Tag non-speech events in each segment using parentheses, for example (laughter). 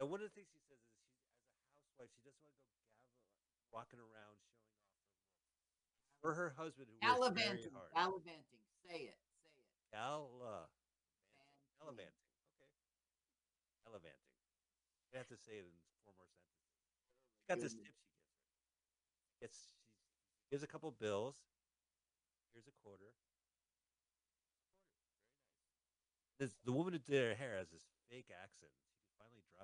And one of the things she says is she, as a housewife, she doesn't want to go gavel, walking around showing off her looks. For her husband, who works very Gallivanting, hard. gallivanting. Say it, say it. Galla. Fanting. Gallivanting. Okay. Gallivanting. You have to say it in four more sentences. Oh, she got this goodness. tip she gives her. Gets she gives a couple bills. Here's a quarter. This the woman who did her hair has this fake accent.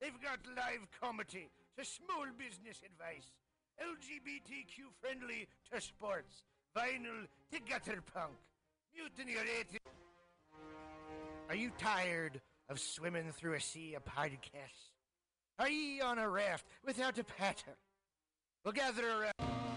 They've got live comedy to small business advice, LGBTQ friendly to sports, vinyl to gutter punk, mutiny radio. Are you tired of swimming through a sea of podcasts? Are ye on a raft without a paddle? Well, gather around.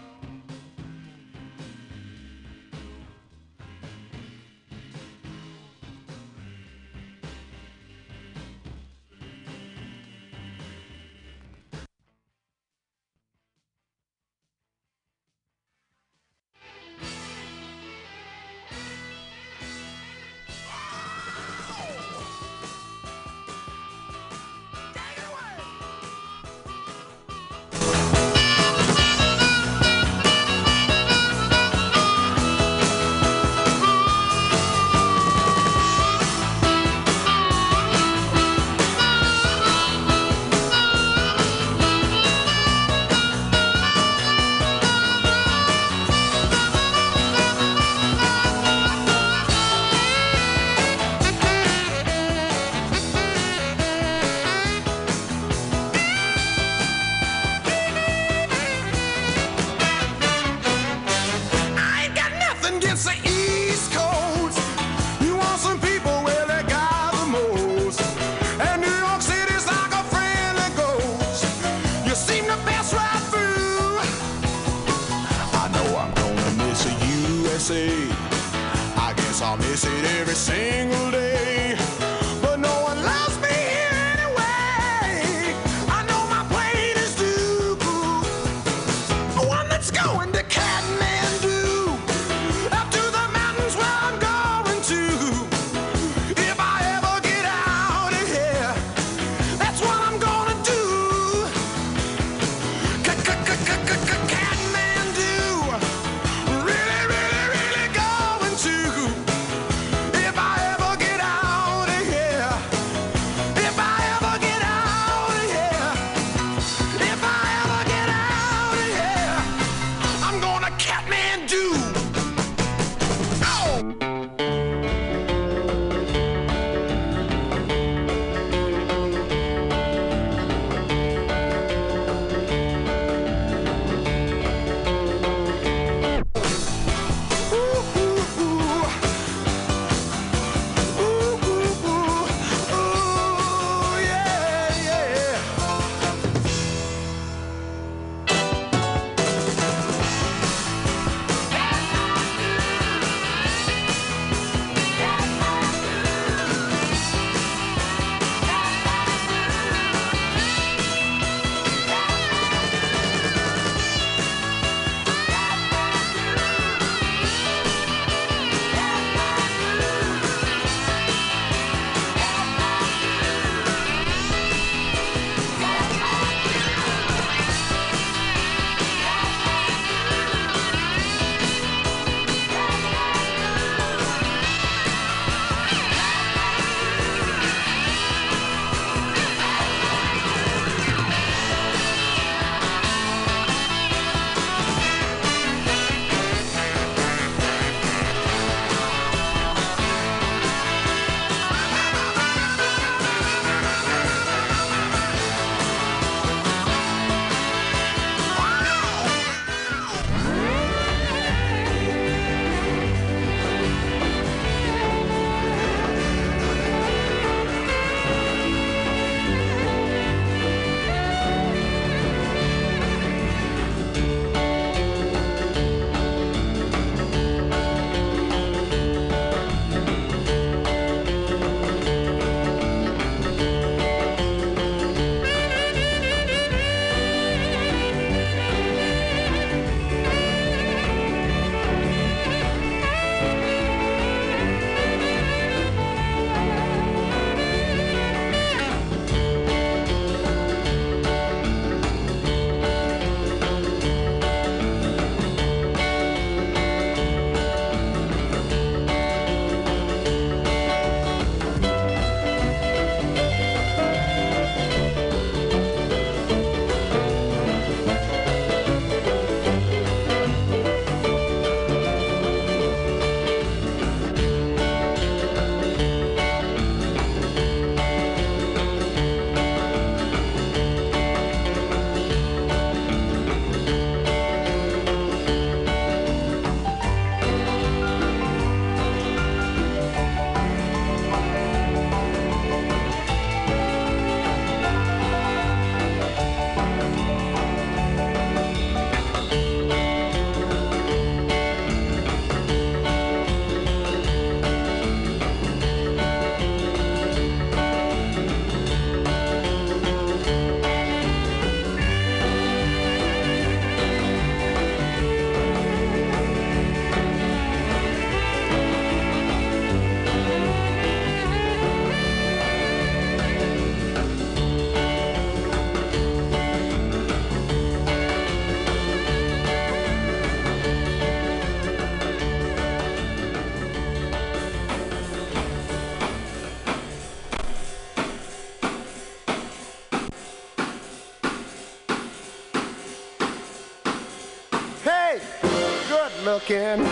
Looking.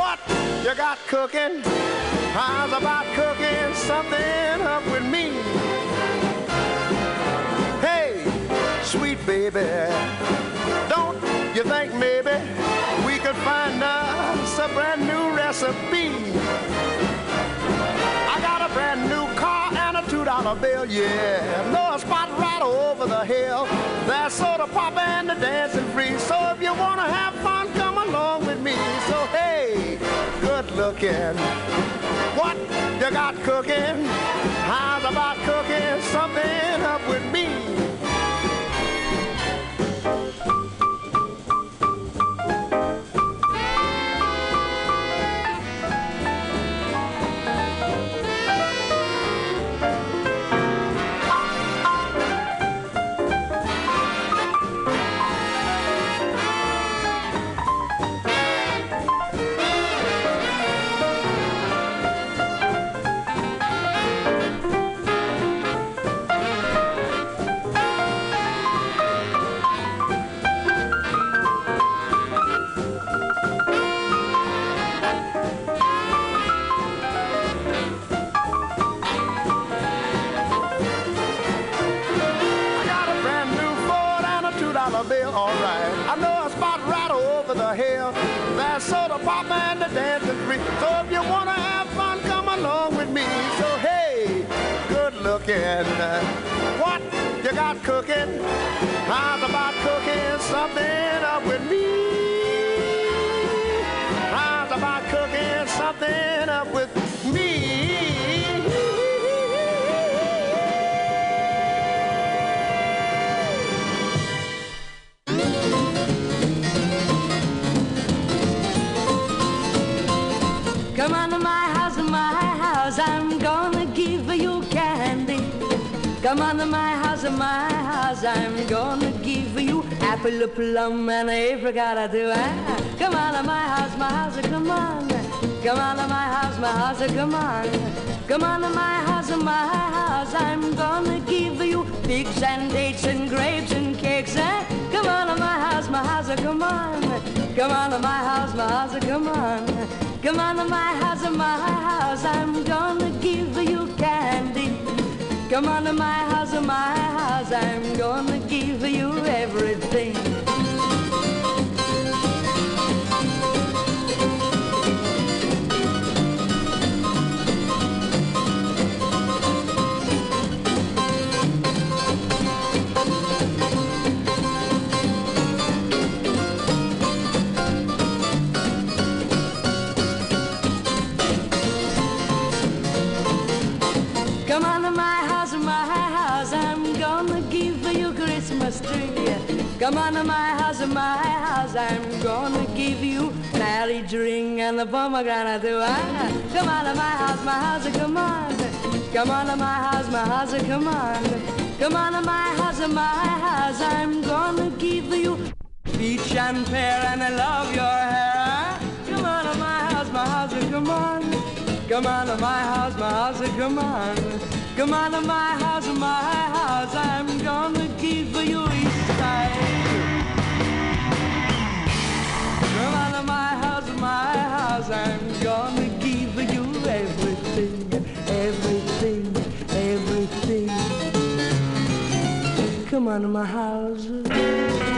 What you got cooking? How's about cooking something up with me? Hey, sweet baby, don't you think maybe we could find us a brand new recipe? I got a brand new car and a two dollar bill, yeah. A spot right over the hill. That's soda pop and the dancing free. So if you wanna have fun, come me. So hey, good looking. What you got cooking? How's about cooking something up with me? Looking. What you got cooking? How's about cooking something up with me? How's about cooking something up with house, I'm gonna give you apple, plum, and apricot too. Ah, Come on to my house, my house, come on. Come on to my house, my house, come on. Come on to my house, my house, I'm gonna give you figs and dates and grapes and cakes. Ah, Come on to my house, my house, come on. Come on to my house, my house, come on. Come on to my house, my house, I'm gonna give you candy. Come on to my house, my house, I'm gonna give you everything. Come on to my house, my house, I'm gonna give you marriage ring and the pomegranate too. Ah, Come on to my house, my house, come on. Come on to my house, my house, come on. Come on to my house, my house, I'm gonna give you peach and pear and I love your hair. Ah, Come on to my house, my house, come on. Come on to my house, my house, come on. Come on to my house, my house, I'm gonna give you east side. I'm gonna give you everything, everything, everything. Come on to my house.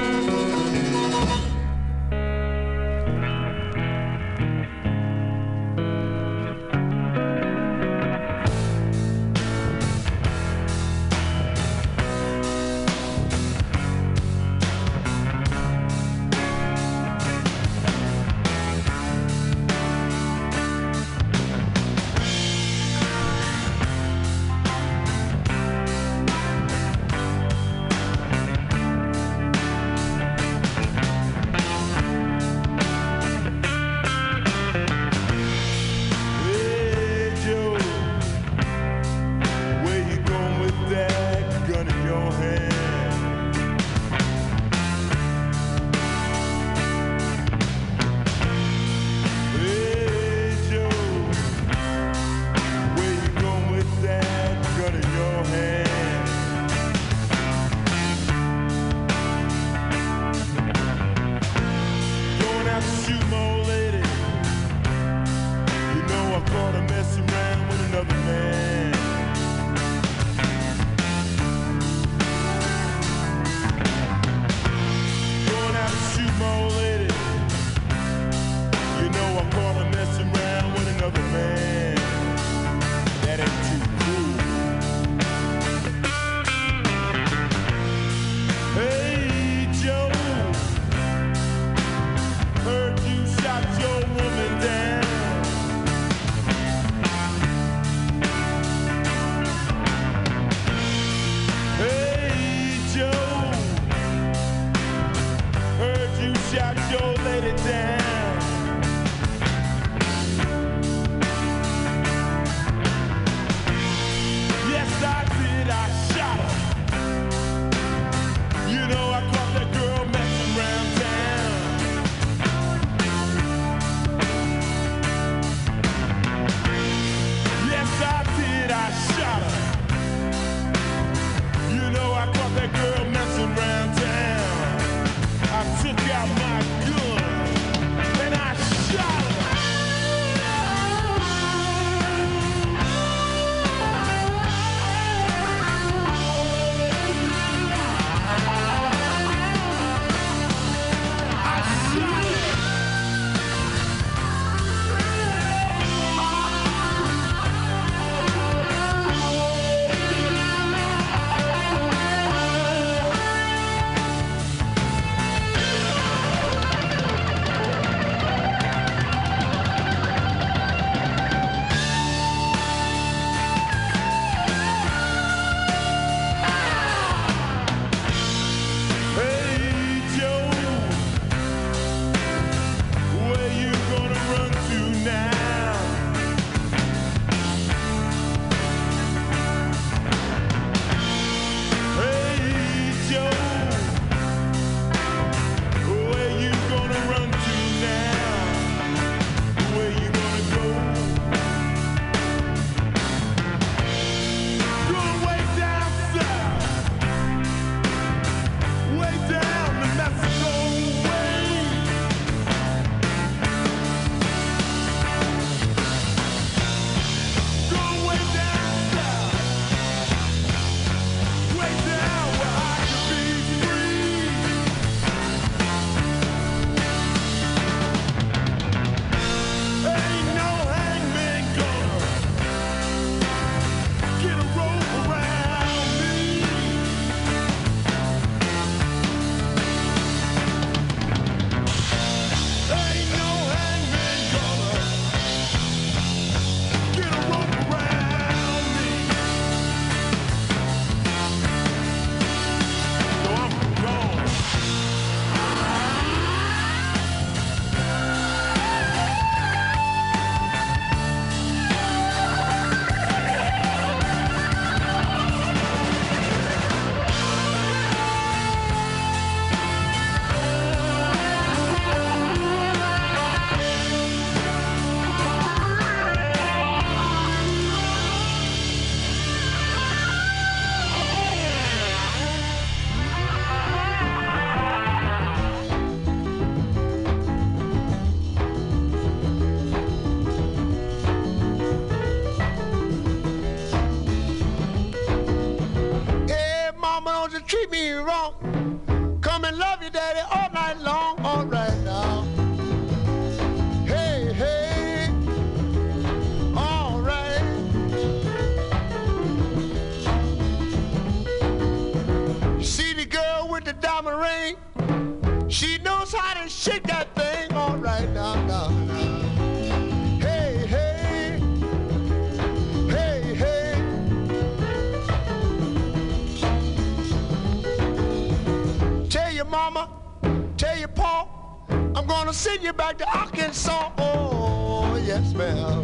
gonna send you back to Arkansas. Oh, yes, ma'am.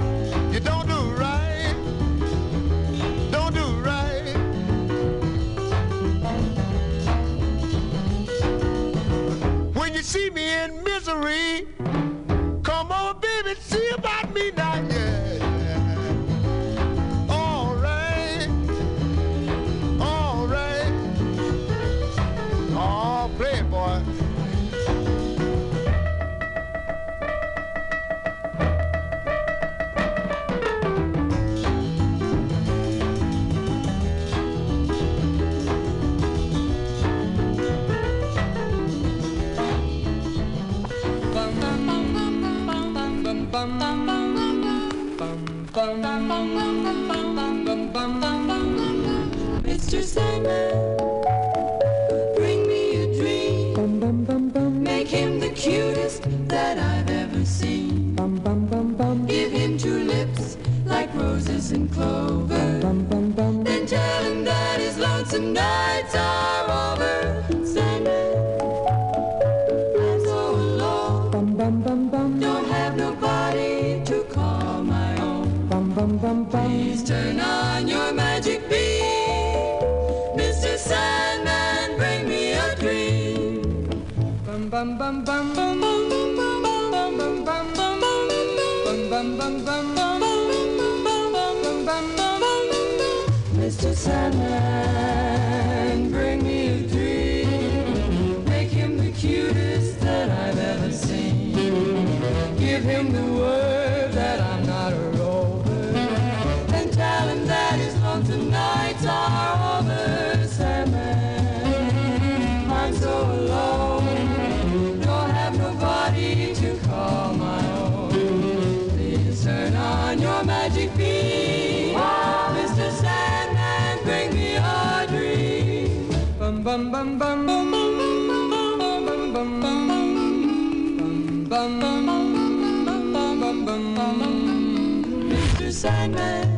Mr. Sandman.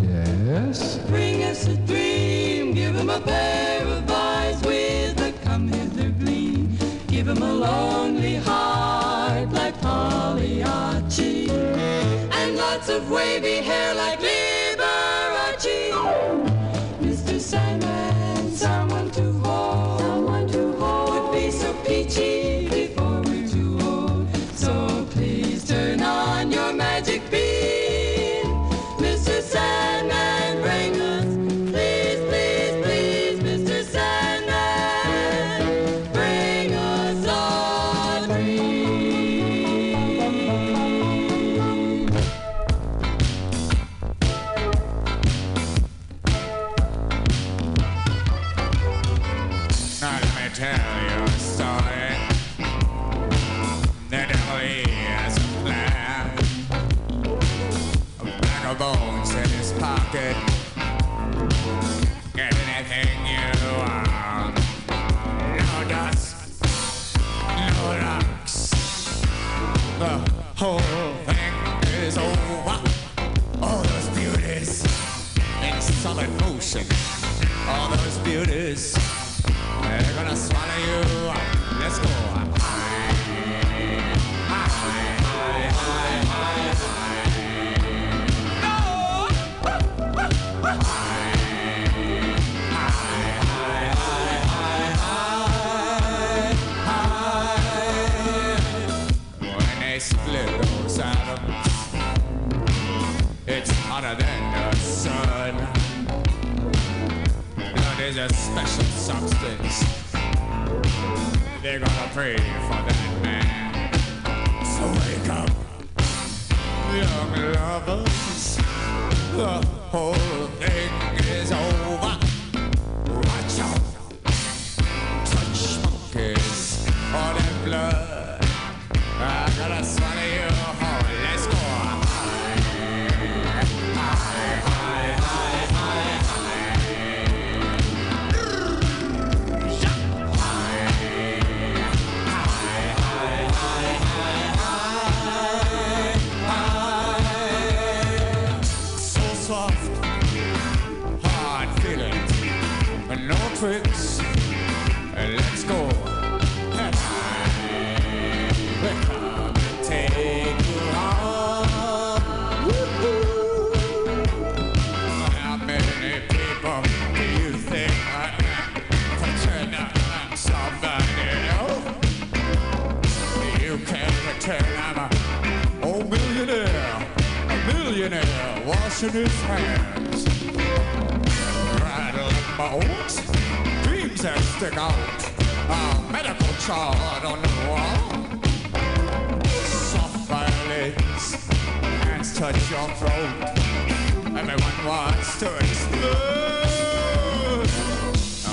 Yes. Bring us a dream. Give him a pair of eyes with a come hither gleam. Give him a lonely heart like Pagliacci. And lots of wavy hair like Leo. a special substance. They're gonna pray for that man. So wake up, young lovers. The whole washing his hands. Rattle my oats, dreams that stick out. A medical chart on the wall. Soft violins, hands touch your throat. Everyone wants to explode.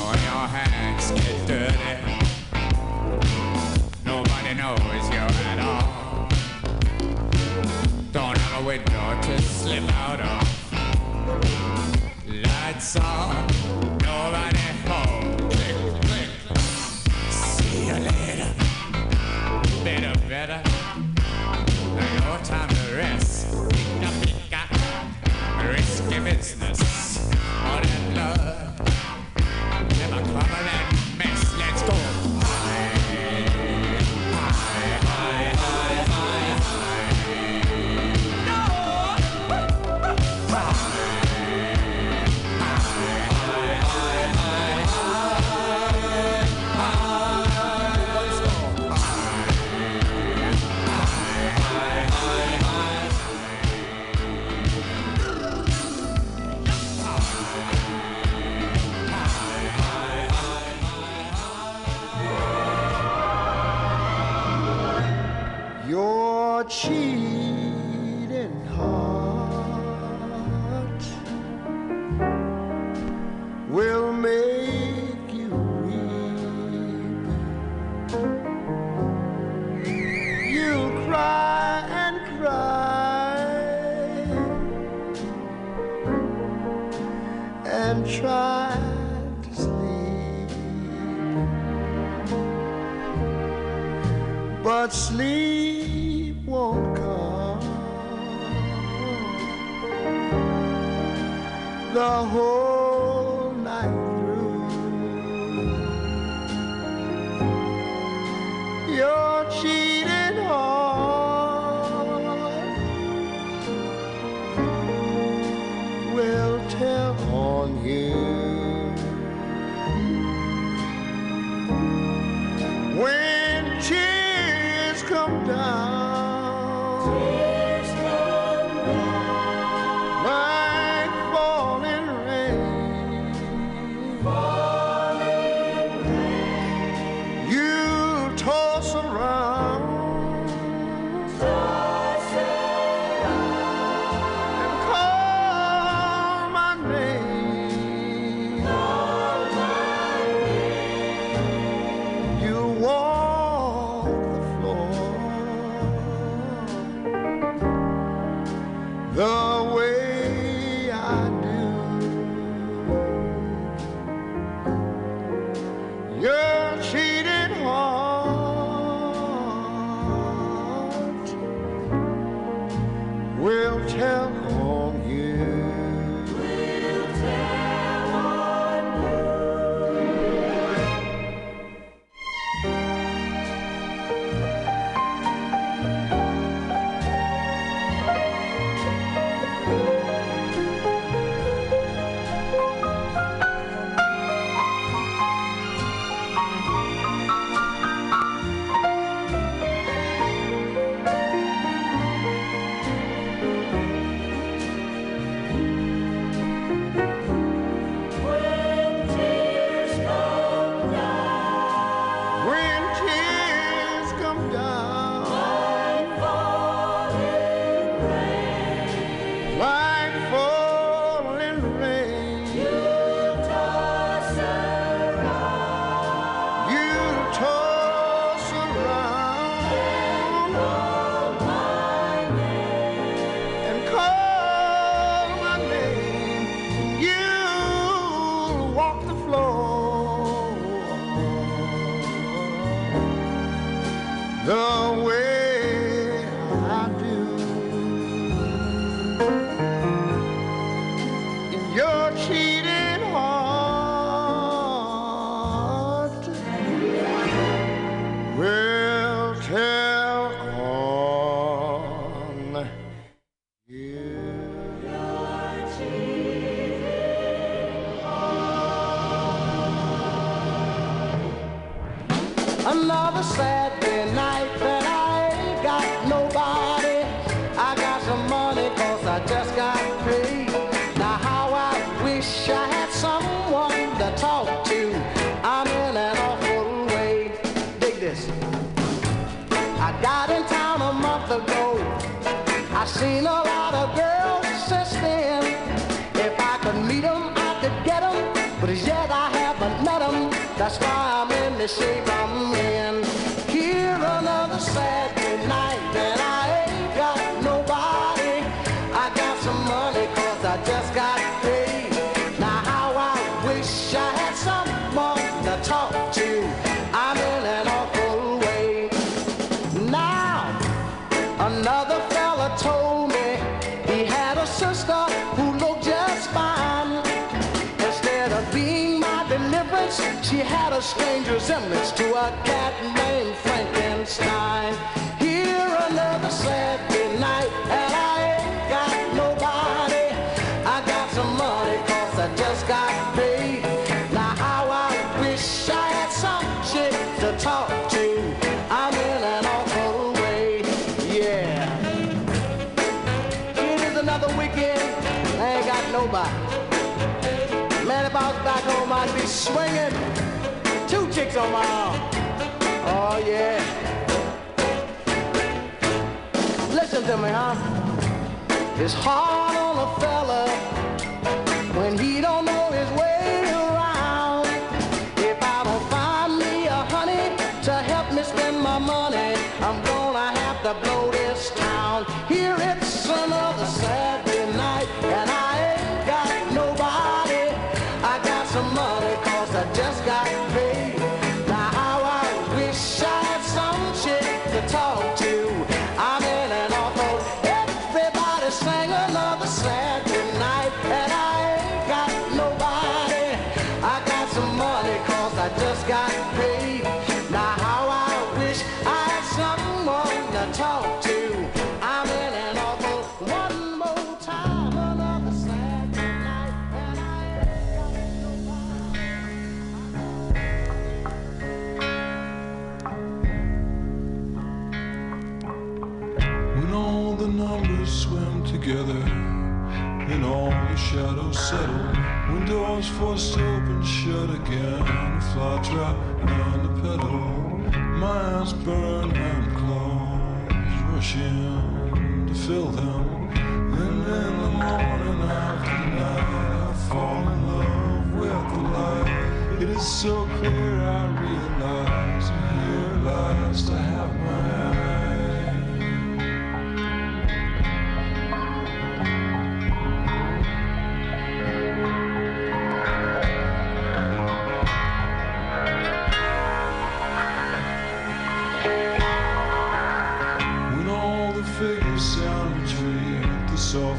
When your hands get dirty, nobody knows your highway door to slip out of. Lights on, nobody home. Click, click. See you later. Better, better.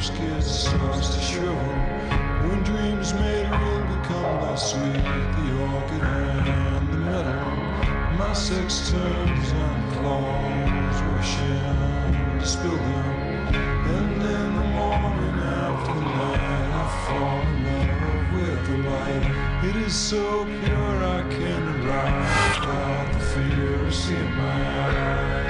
Sometimes kids starts to show when dreams made real become less sweet. The orchid and the meadow, my sex turns and claws wishing to spill them. And in the morning after night, I fall in love with the light. It is so pure I can't write without the fear of seeing my eyes.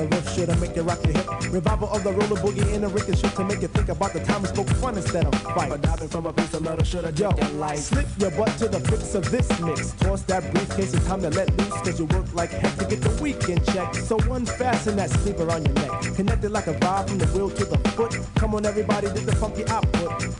A riff, should I make you rock your hip? Revival of the roller boogie in a ricochet to make you think about the time we spoke fun instead of fight. But diving from a piece of metal, should I Yo, slip your butt to the fix of this mix. Toss that briefcase, it's time to let loose, cause you work like heck to get the weekend check. So unfasten that sleeper on your neck. Connected like a vibe from the wheel to the foot. Come on, everybody, do the funky output.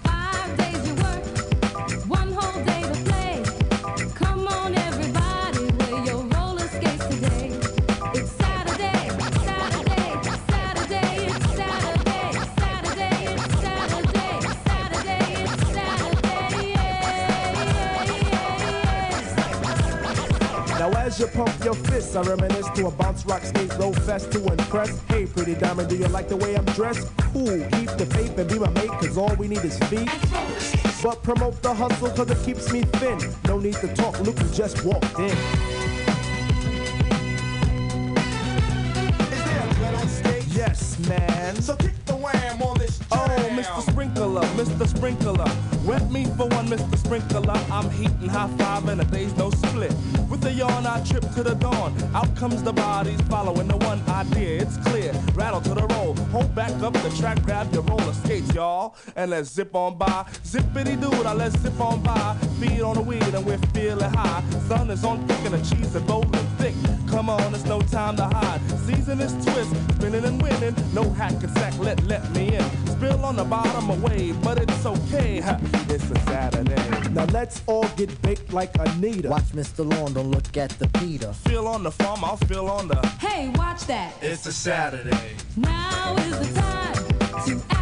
I reminisce to a bounce rock skate low fest to impress. Hey, pretty diamond, do you like the way I'm dressed? Cool, keep the faith and be my mate, cause all we need is feet. But promote the hustle cause it keeps me thin. No need to talk, look who just walked in. Is there a thread on stage? Yes, man. So kick the wham on this Oh, Mr. Sprinkler, Mr. Sprinkler. Wet me for one, Mr. Sprinkler. I'm heating high five and a day's no split. With a yawn, I trip to the dawn. Out comes the bodies following the one idea. It's clear. Rattle to the roll. Hold back up the track, grab your roller skates, y'all. And let's zip on by. Zippity doo, now let's zip on by. Feed on the weed and we're feeling high. Sun is on thick and the cheese is golden thick. Come on, it's no time to hide. Season is twist, spinning and winning. No hack and sack, let let me in. Spill on the bottom away, but it's okay. ha, It's a Saturday. Now let's all get baked like Anita. Watch Mr. Lawn, don't look at the Peter. Feel on the farm, I'll feel on the. Hey, watch that. It's a Saturday. Now is the time to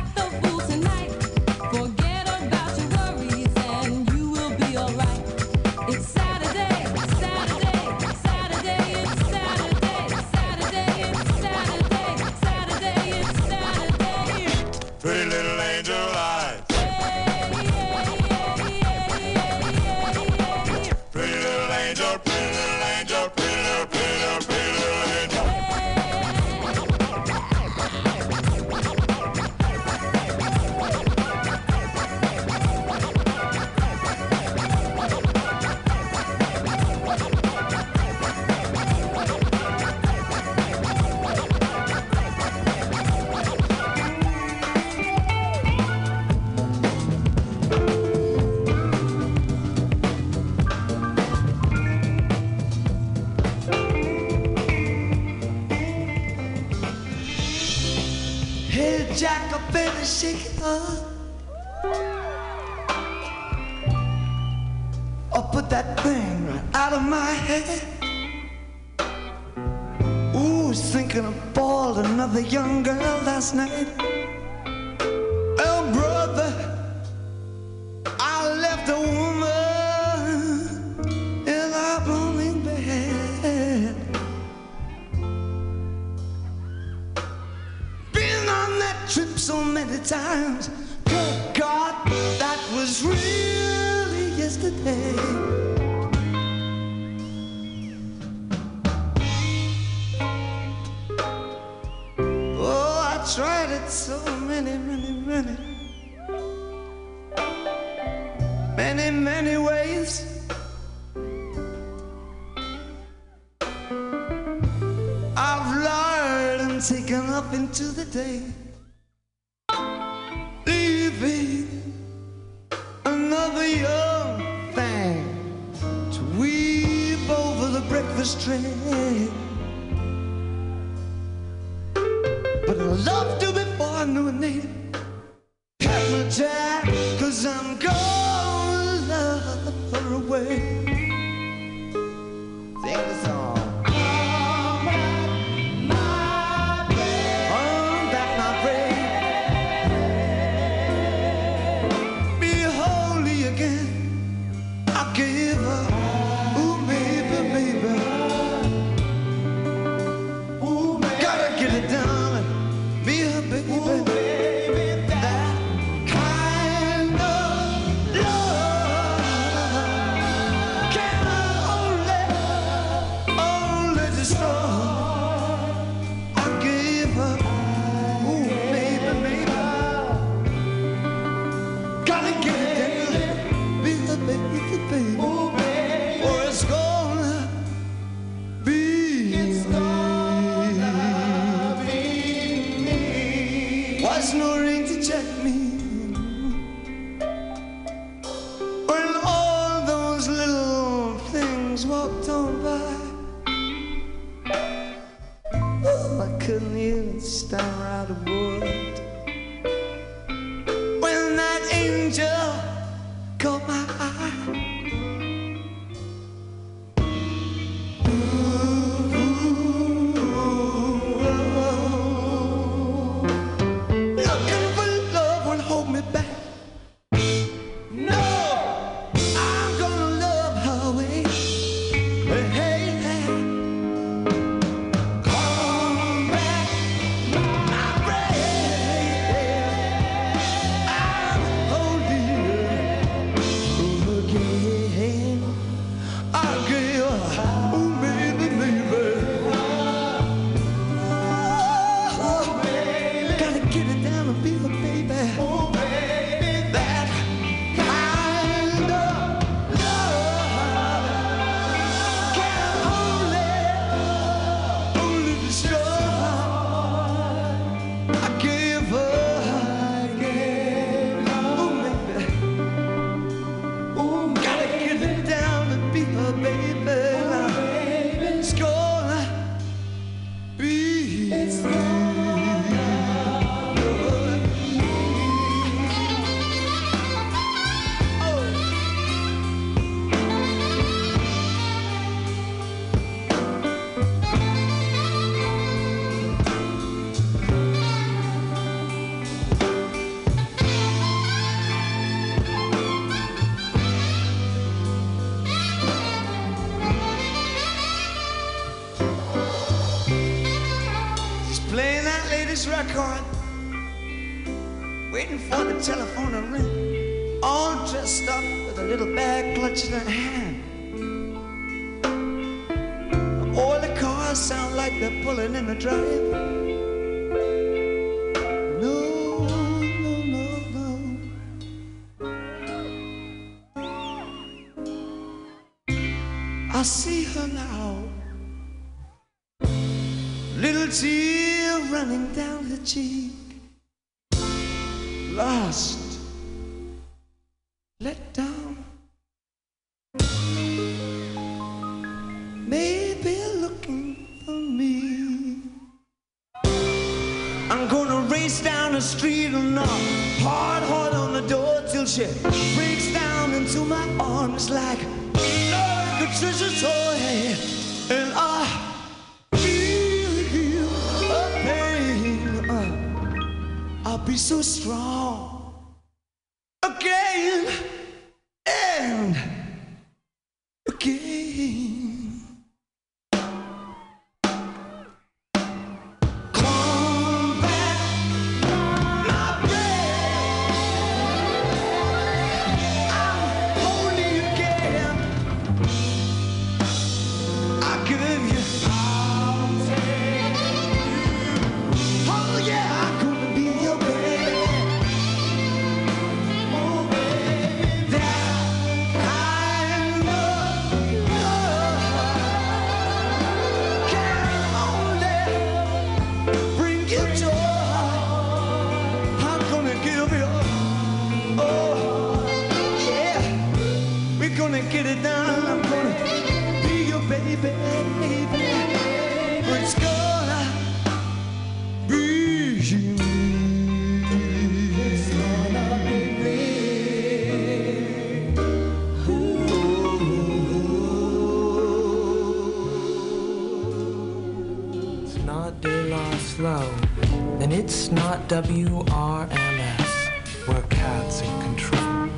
WRMS, where cats in control.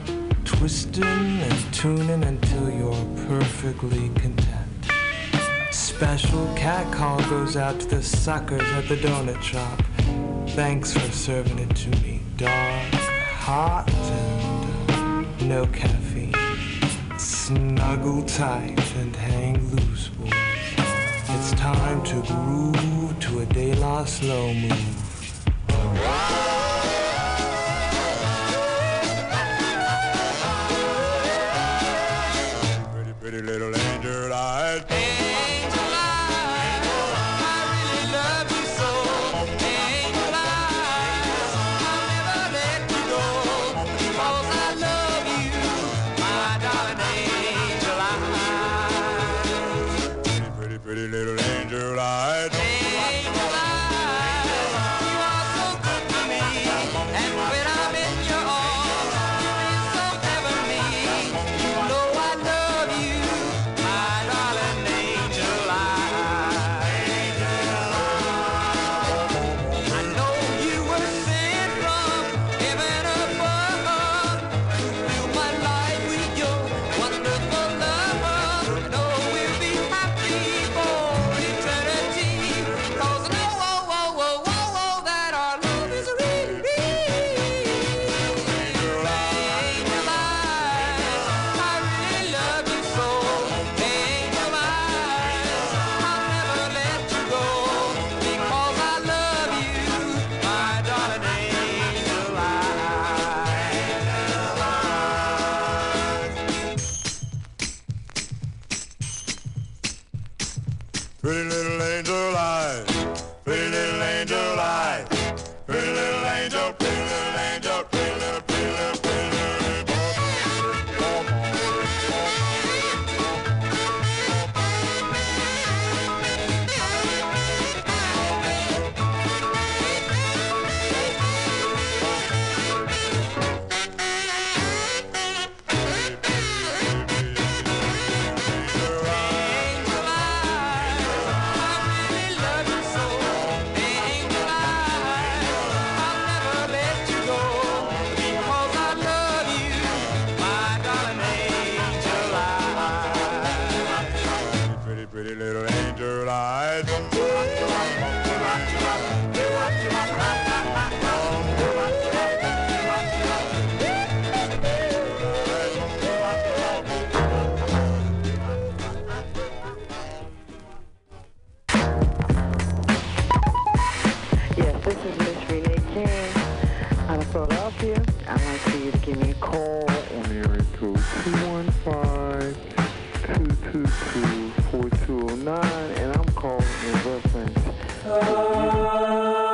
Twisting and tuning until you're perfectly content. Special cat call goes out to the suckers at the donut shop. Thanks for serving it to me, dog. hot, and uh, no caffeine. Snuggle tight and hang loose, boys. It's time to groove to a day-long Slow move. 215-222-4209, and I'm calling in reference. Other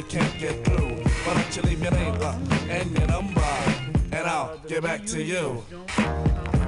I can't get through. Why don't you leave your name uh, and your number, and I'll get back to you.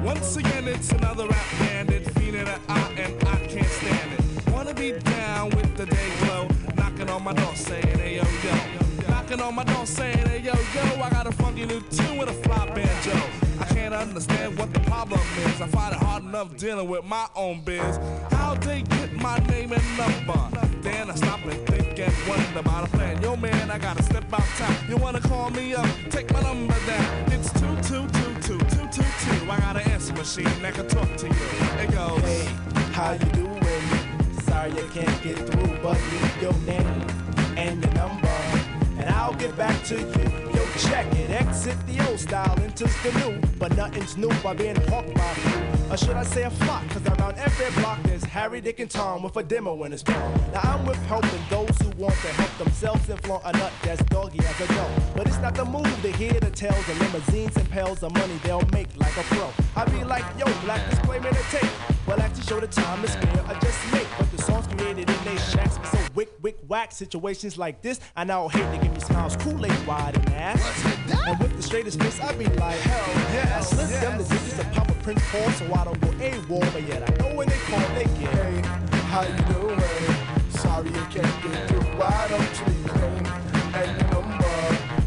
Once again, it's another rap bandit, feeling an eye, and I can't stand it. Wanna be down with the day glow, knocking on my door saying, hey yo yo. Knocking on my door saying, hey yo yo, I got a funky new tune with a fly banjo. I can't understand what the problem is. I find it hard enough dealing with my own biz. How they get my name and number? Then I stop and think and wonder about a plan. Yo man, I gotta step outside. You wanna call me up? Take my number down. It's two two two two two two two. I got an answer machine that can talk to you. It goes. Hey, how you doing? Sorry I can't get through, but leave your name and your number, and I'll get back to you. Check it, exit the old style, enters the new, but nothing's new by being hawked by a few. Or should I say a flock? Cause around every block there's Harry, Dick, and Tom with a demo in his palm. Now I'm with helping those who want to help themselves and flaunt a nut that's doggy as a dog. But it's not the move to hear the tales of limousines and pails of money they'll make like a pro. I be like, yo, black disclaimer to tape. Well, actually show the time is spare, I just make. Songs created in they shacks so wick, wick, whack. Situations like this, I now hate to give me smiles, Kool-Aid wide and ass. And with the straightest face, I be like, hell yeah. I slip them the digits of Papa Prince Paul, so I don't go AWOL, but yet I know when they call, they get. Hey, how you doing? Sorry I can't get through. Why don't you leave name and your number,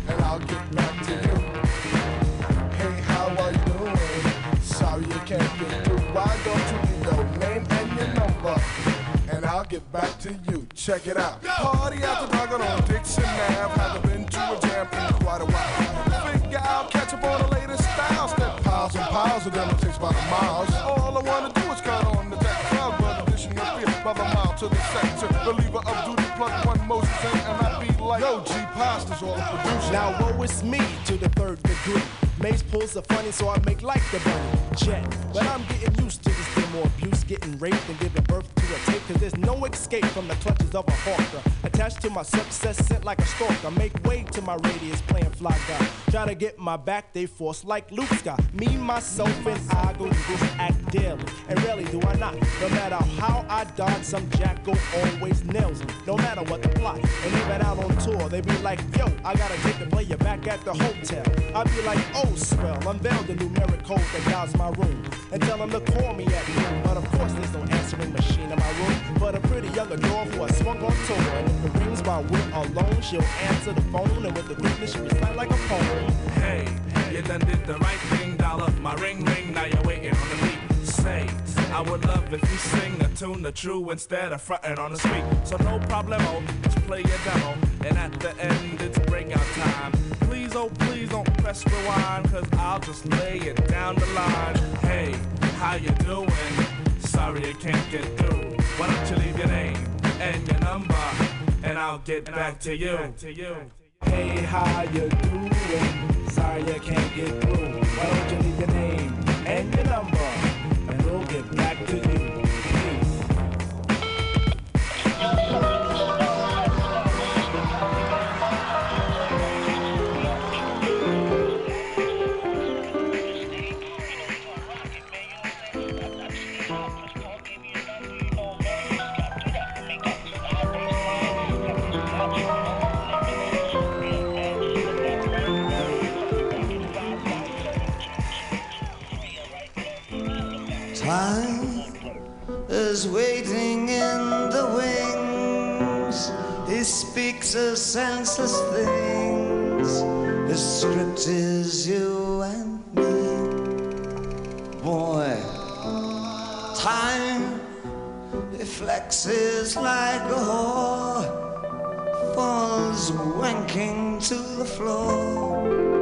and I'll get back to you. Hey, how are you doing? Sorry I can't get through. Why don't you leave your name and your number, and I'll get back to you. Check it out. Party after dark on Dixon Ave. Haven't been to a jam in quite a while. Figure out, catch up on the latest styles. Step piles and piles of them. It takes about a mile. All I wanna do is cut on the deck. Crowd, but addition of fear by the mile to the sector. Believer of duty, plug one Moses in, and I be like, yo, G Pasta's all the producer. Now woe is me to the third degree. Maze pulls are funny, so I make like the bunny. Jet. But I'm getting used to this demo abuse, getting raped and giving birth to a tape. Cause there's no escape from the clutches of a hawker. Attached to my success, sent like a stalker. Make way to my radius, playing fly guy. Try to get my back, they force like Luke Scott. Me, myself, and I go to act daily. And rarely do I not. No matter how I dodge, some jackal always nails me. No matter what the plot. And even out on tour, they be like, yo, I gotta take the player back at the hotel. I be like, oh, swell, unveil the numeric code that dials my room. And tell them to call me at noon. But of course, there's no answering machine in my room. But a pretty young adore who I swung on tour. And if it rings while we're alone, she'll answer the phone. And with the quickness, she recite like a poem. Hey, you done did the right thing, up my ring ring, now you're waiting on the beat. Say, I would love if you sing a tune the true instead of fronting on the street. So no problemo, oh, just play your demo, and at the end it's breakout time. Please, oh please don't press rewind, cause I'll just lay it down the line. Hey, how you doing? Sorry I can't get through. Why don't you leave your name and your number, and I'll get back to you. Hey, how you doing? Sorry I can't get through. Why don't you leave your name and your number, and we'll get back to you. Flexes like a whore, falls wanking to the floor.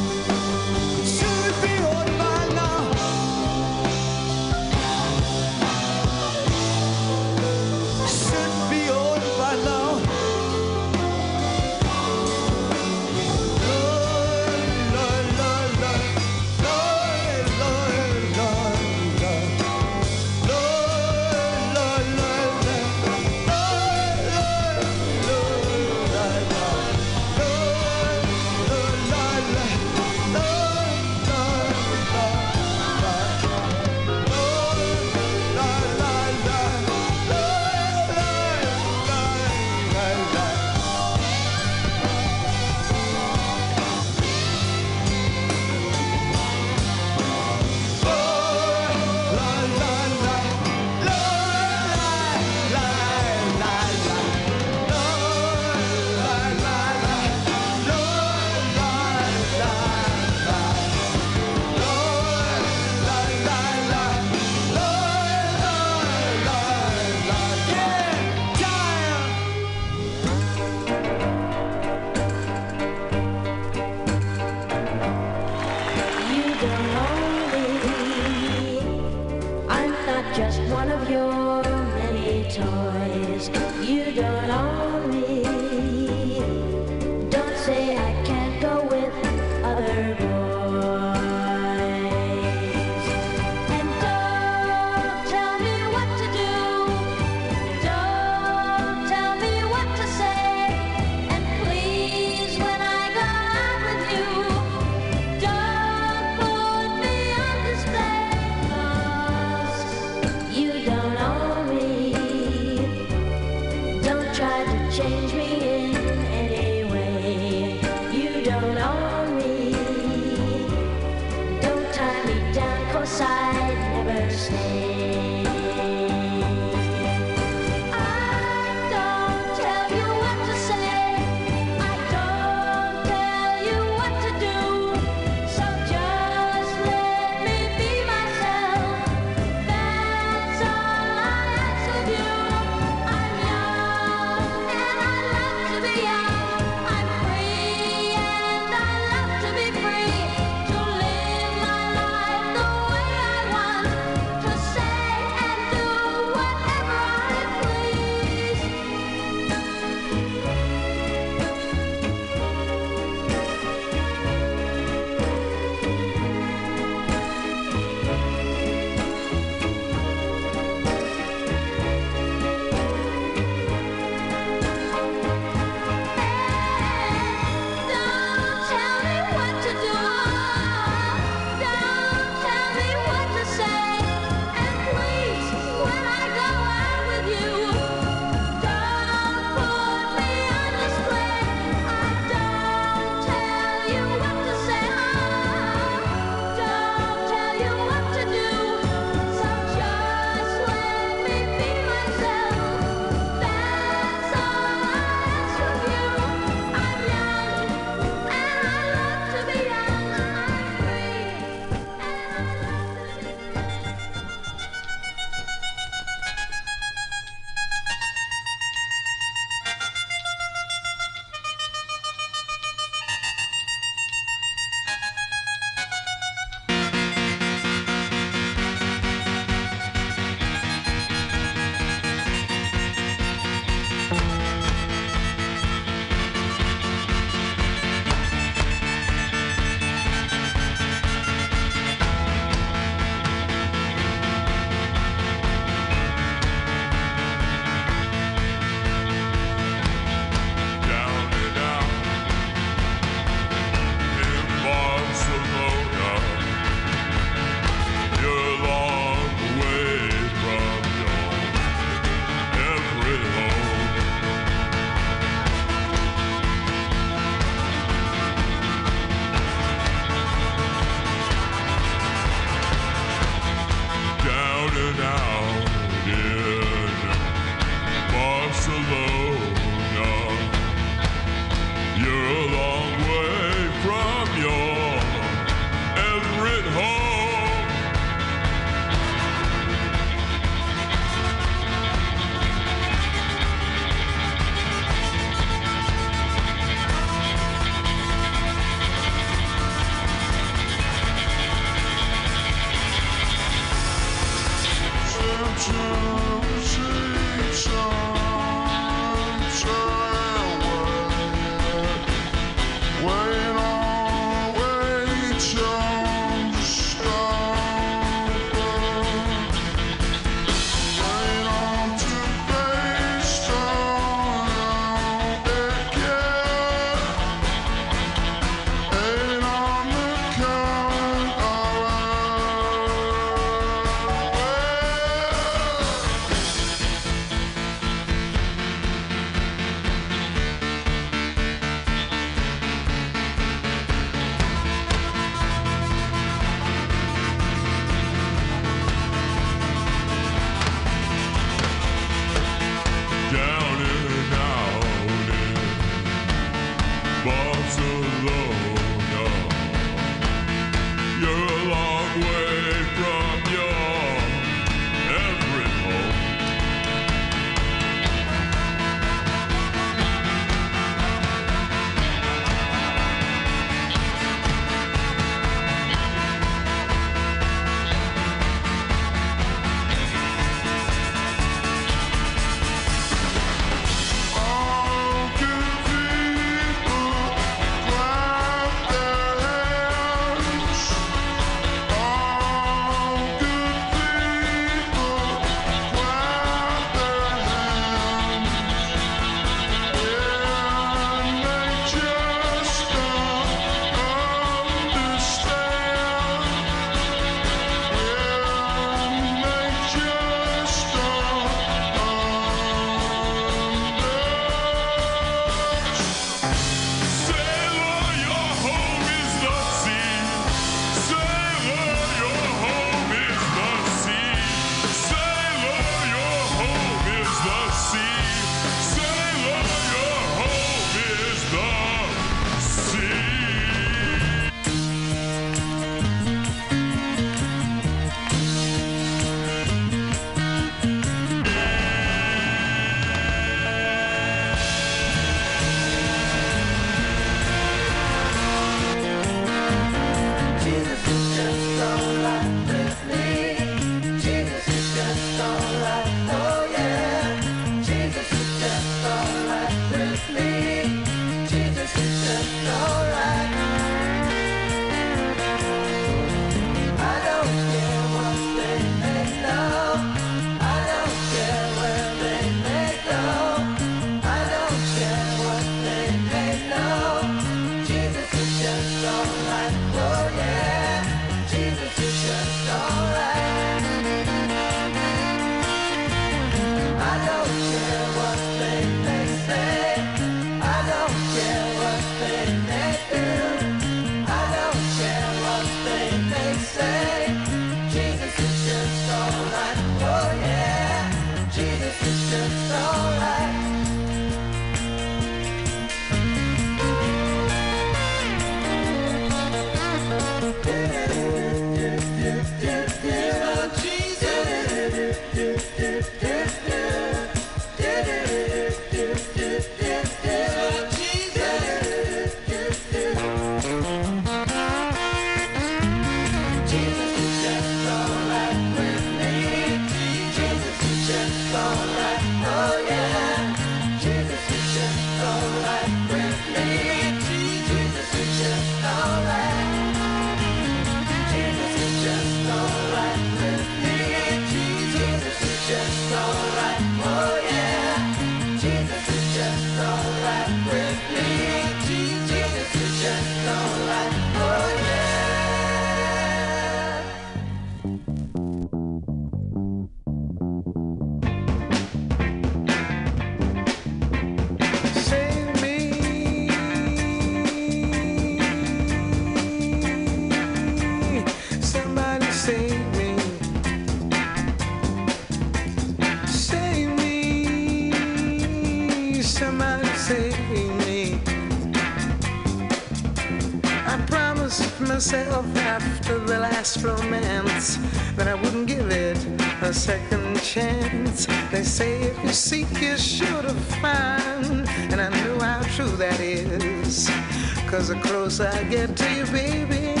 I get to you, baby.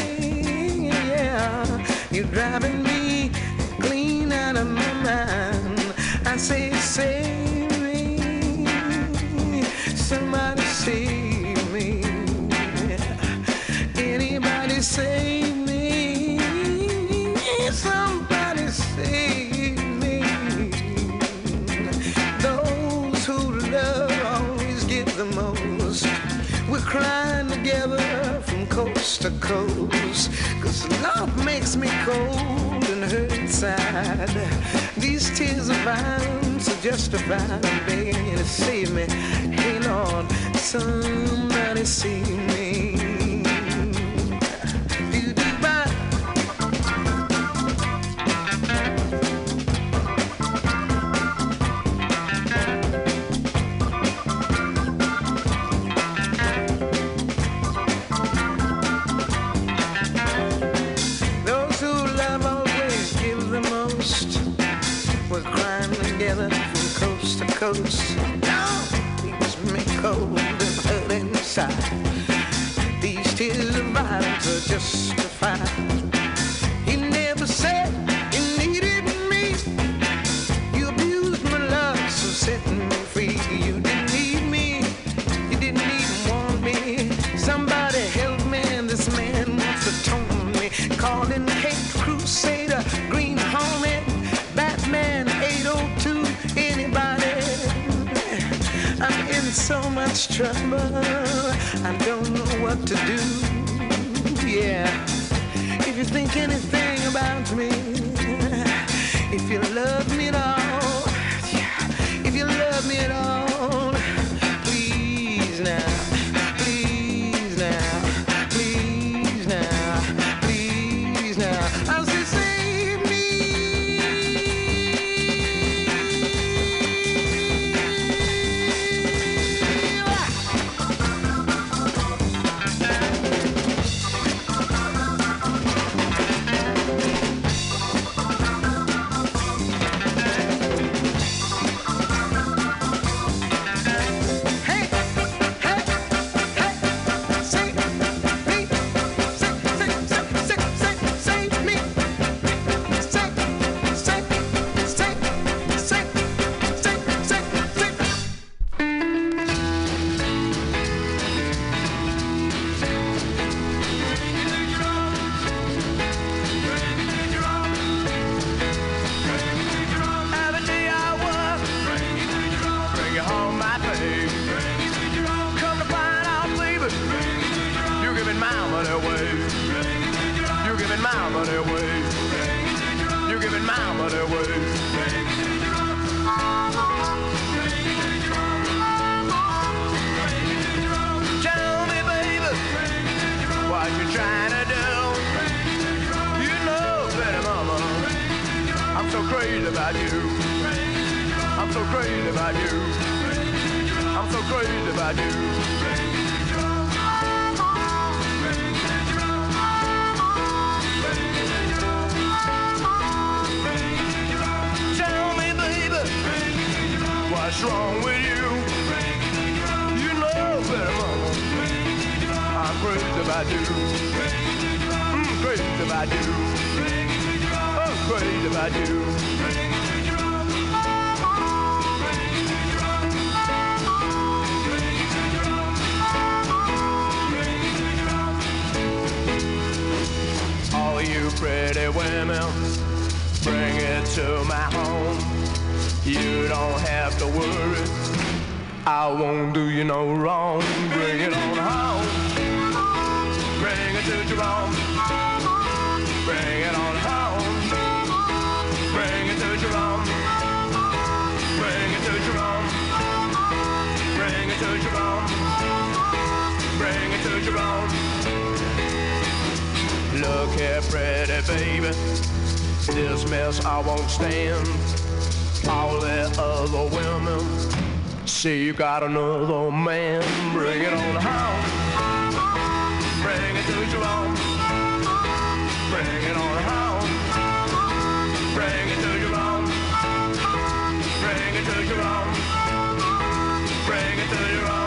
Yeah, you're driving cried. These tears of mine so justified. I'm begging you to save me. Hey Lord, somebody save me. Look here, pretty baby. This mess I won't stand. All the other women say you got another man. Bring it on home. Bring it to Jerome. Bring it on home. Bring it to your Jerome. Bring it to Jerome. Bring it to Jerome.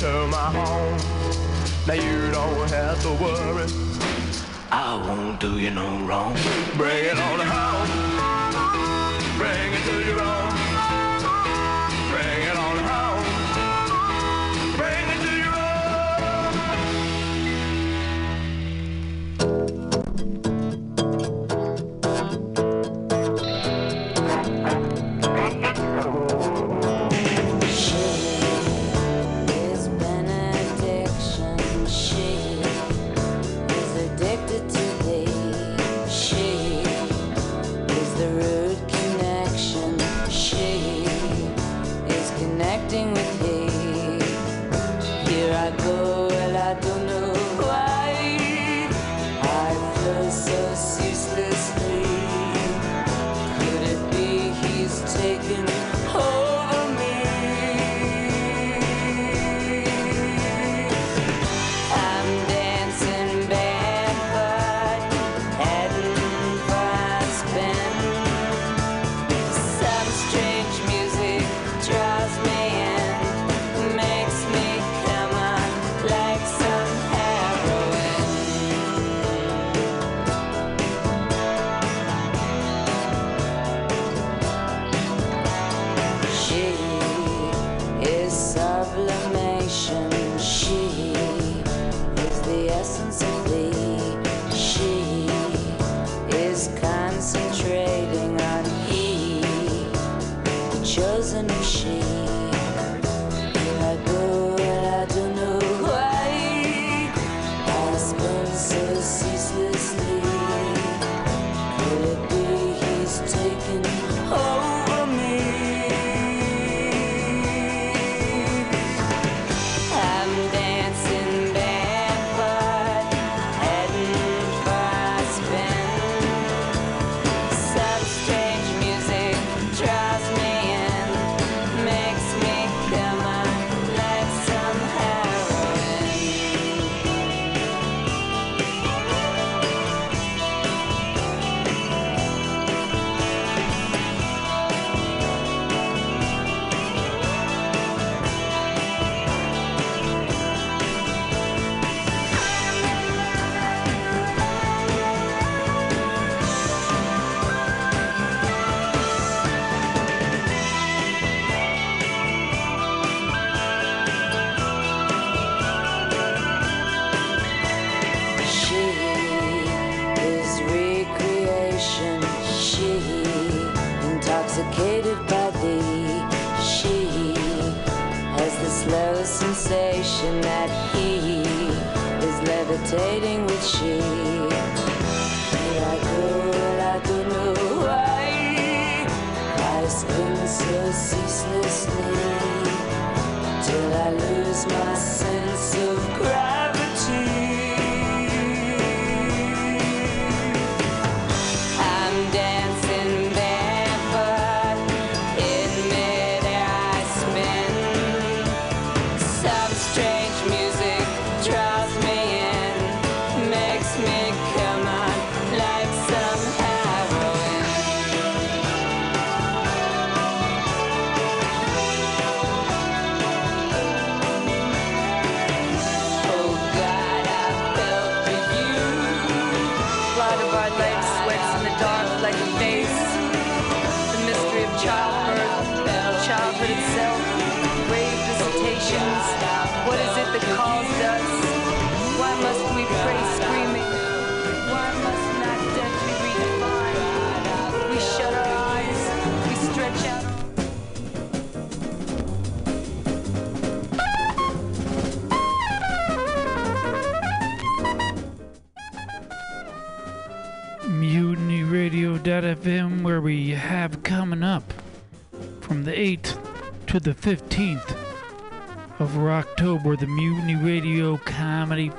to my home. Now you don't have to worry. I won't do you no wrong. Bring it on home. Bring it to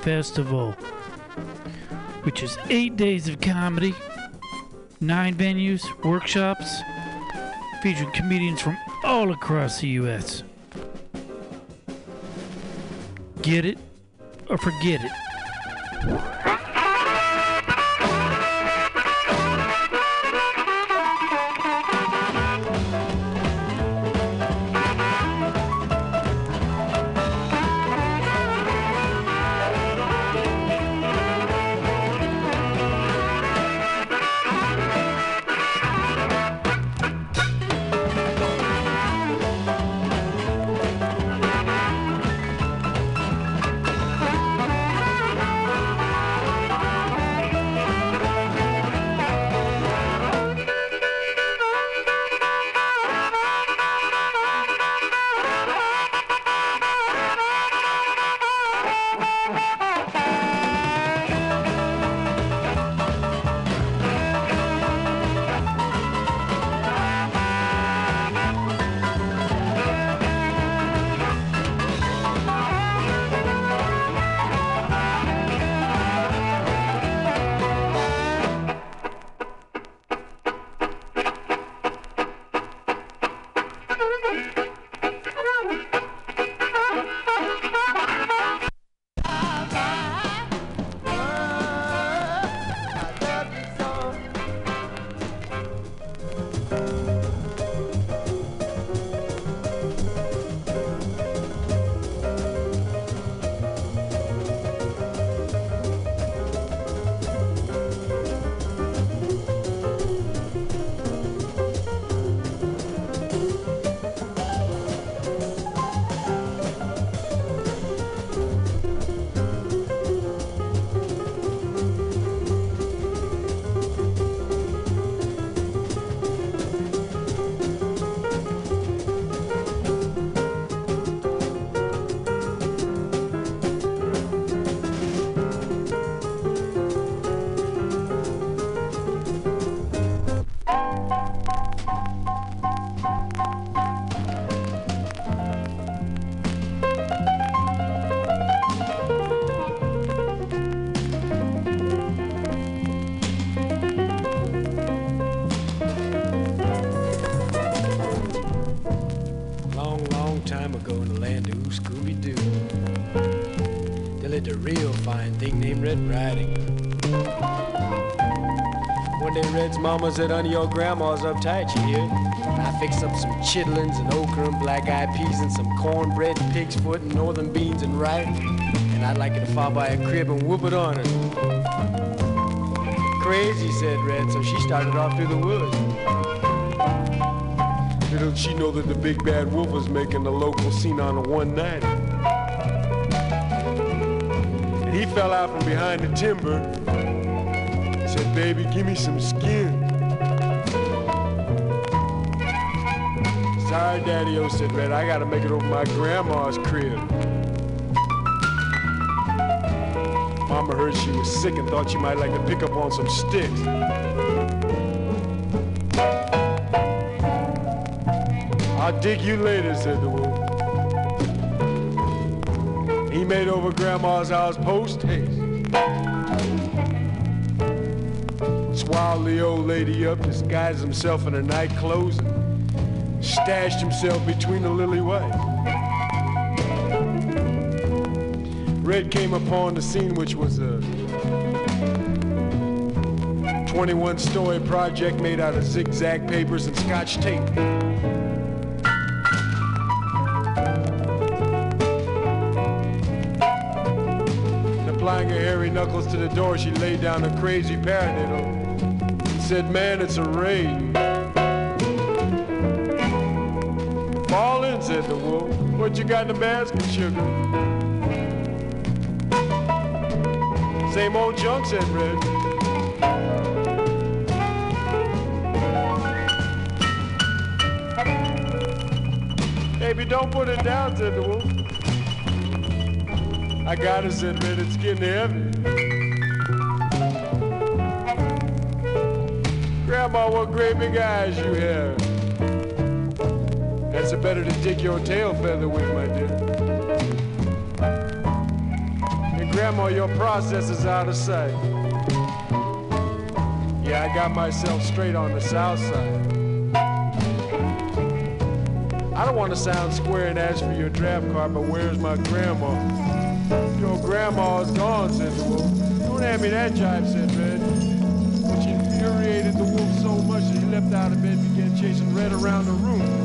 Festival, which is eight days of comedy, nine venues, workshops, featuring comedians from all across the U.S. Get it or forget it. Red Riding. One day Red's mama said, honey, your grandma's uptight, you hear? I fixed up some chitlins and okra and black-eyed peas and some cornbread and pig's foot and northern beans and rice. And I'd like you to fall by a crib and whoop it on her. Crazy, said Red, so she started off through the woods. Little she know that the big bad wolf was making the local scene on a 190. Fell out from behind the timber. Said, baby, give me some skin. Sorry, Daddy-O, said Red, I gotta make it over my grandma's crib. Mama heard she was sick and thought she might like to pick up on some sticks. I'll dig you later, said the wolf. Grandma's house post haste. Swallowed the old lady up, disguised himself in her night clothes, and stashed himself between the lily white. Red came upon the scene, which was a 21 story project made out of zigzag papers and scotch tape. Knuckles to the door, she laid down a crazy paradiddle and said, Man, it's a raid. Fall in, said the wolf. What you got in the basket, sugar? Same old junk, said Red. Baby, don't put it down, said the wolf. I got it, said Red. It's getting heavy. Grandma, what great big eyes you have. That's better to dig your tail feather with, my dear. And Grandma, your process is out of sight. Yeah, I got myself straight on the south side. I don't want to sound square and ask for your draft card, but where's my grandma? Your grandma's gone, said the wolf. Don't hand me that jive, said leapt out of bed began chasing Red around the room.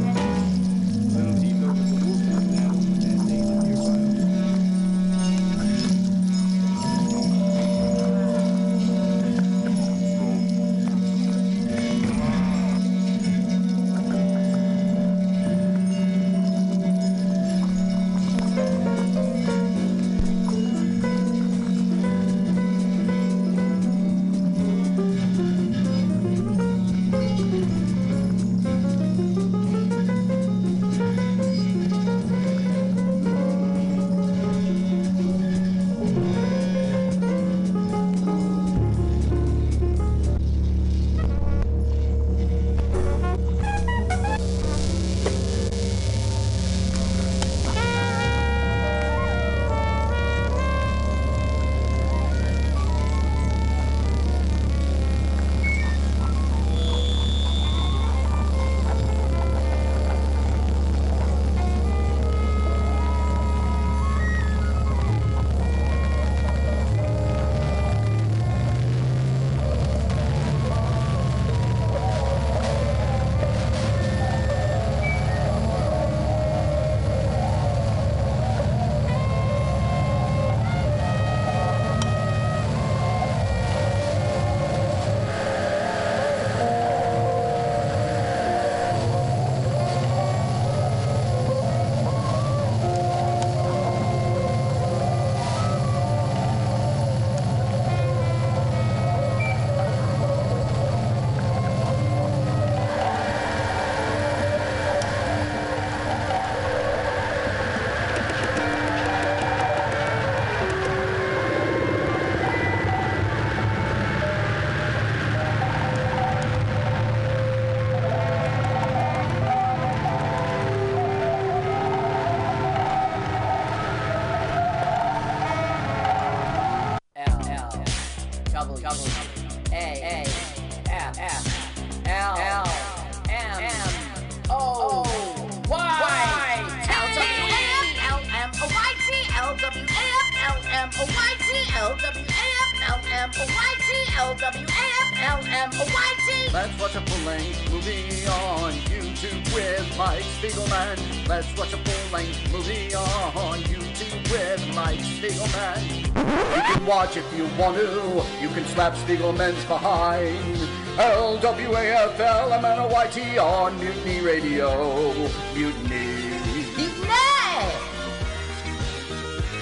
Want to. You can slap Spiegelman's behind. L-W-A-F-L-M-N-O-Y-T on Mutiny Radio. Mutiny. Mutiny!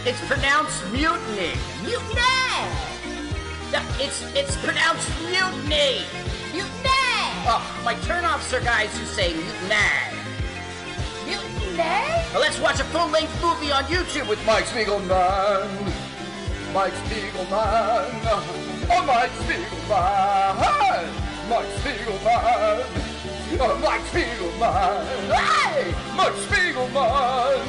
It's pronounced mutiny. Mutiny! It's it's pronounced mutiny. Mutiny! Oh, my turnoffs are guys who say mutiny. Mutiny? Well, let's watch a full-length movie on YouTube with Mike Spiegelman. Mike Spiegelman. Oh, Mike Spiegelman. Mike Spiegelman. Oh, Mike Spiegelman. Hey! Mike Spiegelman.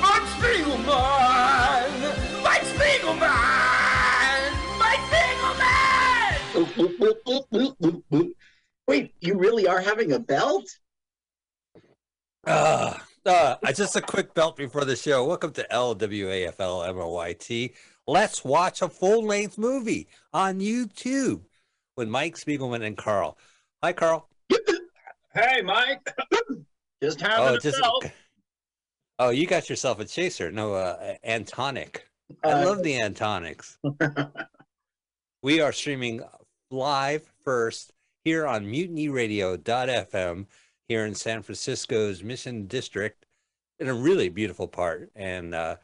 Mike Spiegelman. Mike Spiegelman. Mike Spiegelman. Wait, you really are having a belt? Uh, uh, just a quick belt before the show. Welcome to LWAFLMOYT. Let's watch a full length movie on YouTube with Mike Spiegelman and Carl. Hi, Carl. Hey, Mike. Just having Oh, a just oh, you got yourself a chaser. No, uh, Antonic. I Uh, love the Antonics. (laughs) we are streaming live first here on MutinyRadio.fm here in San Francisco's Mission District in a really beautiful part. And uh,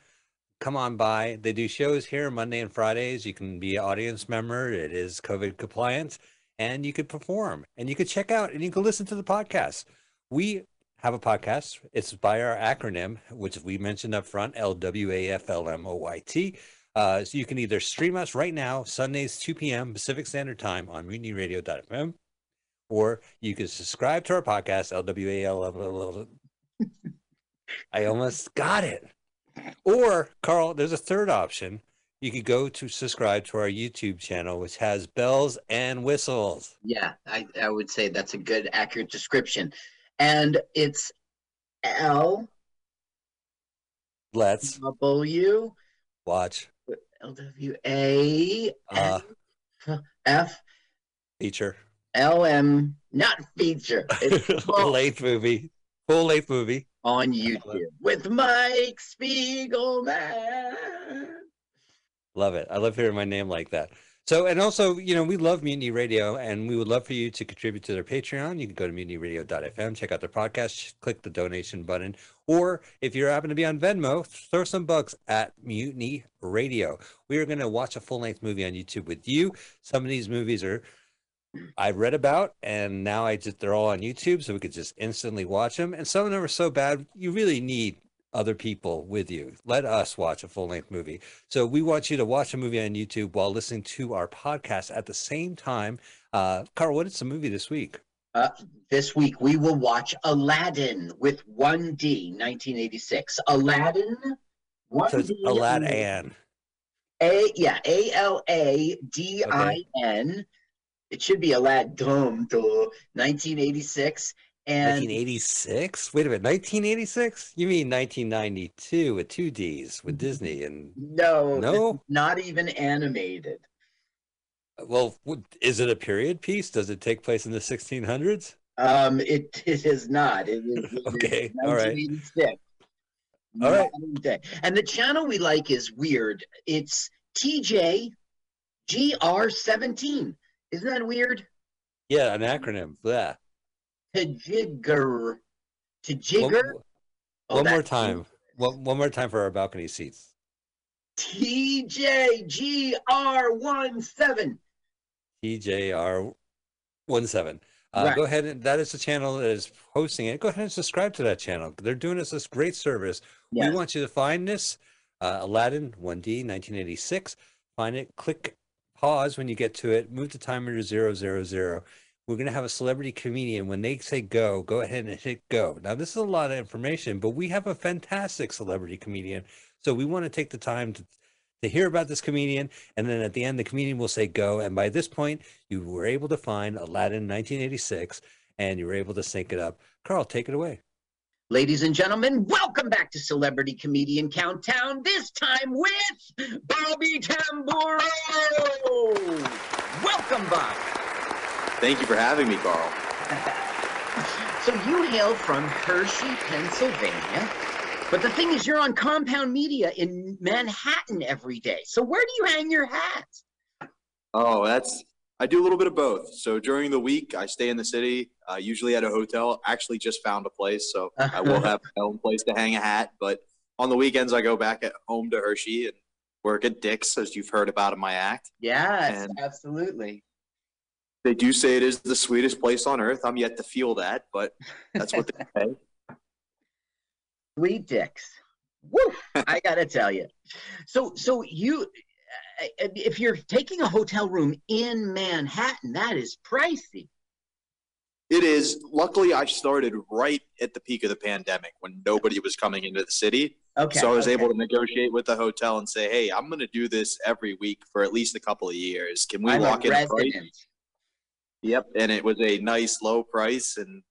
come on by. They do shows here Monday and Fridays. You can be an audience member. It is COVID compliant, and you could perform, and you could check out, and you can listen to the podcast. We have a podcast. It's by our acronym, which we mentioned up front, LWAFLMOYT. Uh, so you can either stream us right now, Sundays, 2 p.m. Pacific Standard Time on mutinyradio.fm, or you can subscribe to our podcast, LWAL. I almost got it. Or, Carl, there's a third option. You could go to subscribe to our YouTube channel, which has bells and whistles. Yeah, I, I would say that's a good, accurate description. And it's L Let's W watch L W A uh, F feature. L M, not feature. It's (laughs) full length movie. Full length movie. On YouTube with Mike Spiegelman. Love it. I love hearing my name like that. So, and also, you know, we love Mutiny Radio, and we would love for you to contribute to their Patreon. You can go to mutinyradio.fm, check out their podcast, click the donation button, or if you happen to be on Venmo, throw some bucks at Mutiny Radio. We are going to watch a full length movie on YouTube with you. Some of these movies are I read about, and now I just they're all on YouTube, so we could just instantly watch them. And some of them are so bad, you really need other people with you. Let us watch a full length movie. So we want you to watch a movie on YouTube while listening to our podcast at the same time. Uh, Carl, what is the movie this week? Uh, this week we will watch Aladdin with 1D 1986. Aladdin 1D. So it's Aladdin. A yeah, A L A D I N. It should be Aladdin, duh, 1986. And 1986? Wait a minute, 1986? You mean 1992 with two D's with Disney and no, No? not even animated. well, is it a period piece? Does it take place in the 1600s? Um, it it is not. It is, it Okay, all right all right day. And the channel we like is weird. It's TJ GR17. Isn't that weird? Yeah, an acronym. Yeah. Tajigger. Tajigger? One, Oh, one more time. One, one more time for our balcony seats. TJGR17. TJR17. Uh, Right. Go ahead and that is the channel that is hosting it. Go ahead and subscribe to that channel. They're doing us this great service. Yes. We want you to find this uh, Aladdin 1D 1986. Find it, click pause when you get to it, move the timer to zero zero zero. We're going to have a celebrity comedian. When they say go, go ahead and hit go. Now, this is a lot of information, but we have a fantastic celebrity comedian. So we want to take the time to, to hear about this comedian. And then at the end, the comedian will say go. And by this point, you were able to find Aladdin 1986 and you were able to sync it up. Carl, take it away. Ladies and gentlemen, welcome back to Celebrity Comedian Countdown, this time with Bobby Tamburo. Welcome, Bob. Thank you for having me, Carl. (laughs) So you hail from Hershey, Pennsylvania. But the thing is, you're on Compound Media in Manhattan every day. So where do you hang your hat? Oh, that's I do a little bit of both. So during the week, I stay in the city, uh, usually at a hotel. Actually, just found a place, so (laughs) I will have my own place to hang a hat. But on the weekends, I go back at home to Hershey and work at Dick's, as you've heard about in my act. Yes, And- absolutely. They do say it is the sweetest place on earth. I'm yet to feel that, but that's what they (laughs) say. Sweet dicks. Woo! I gotta tell you. So, so you, if you're taking a hotel room in Manhattan, that is pricey. It is. Luckily, I started right at the peak of the pandemic when nobody was coming into the city. Okay, So I was okay. able to negotiate with the hotel and say, "Hey, I'm going to do this every week for at least a couple of years. Can we I'm lock in a price?" Yep, and it was a nice low price, and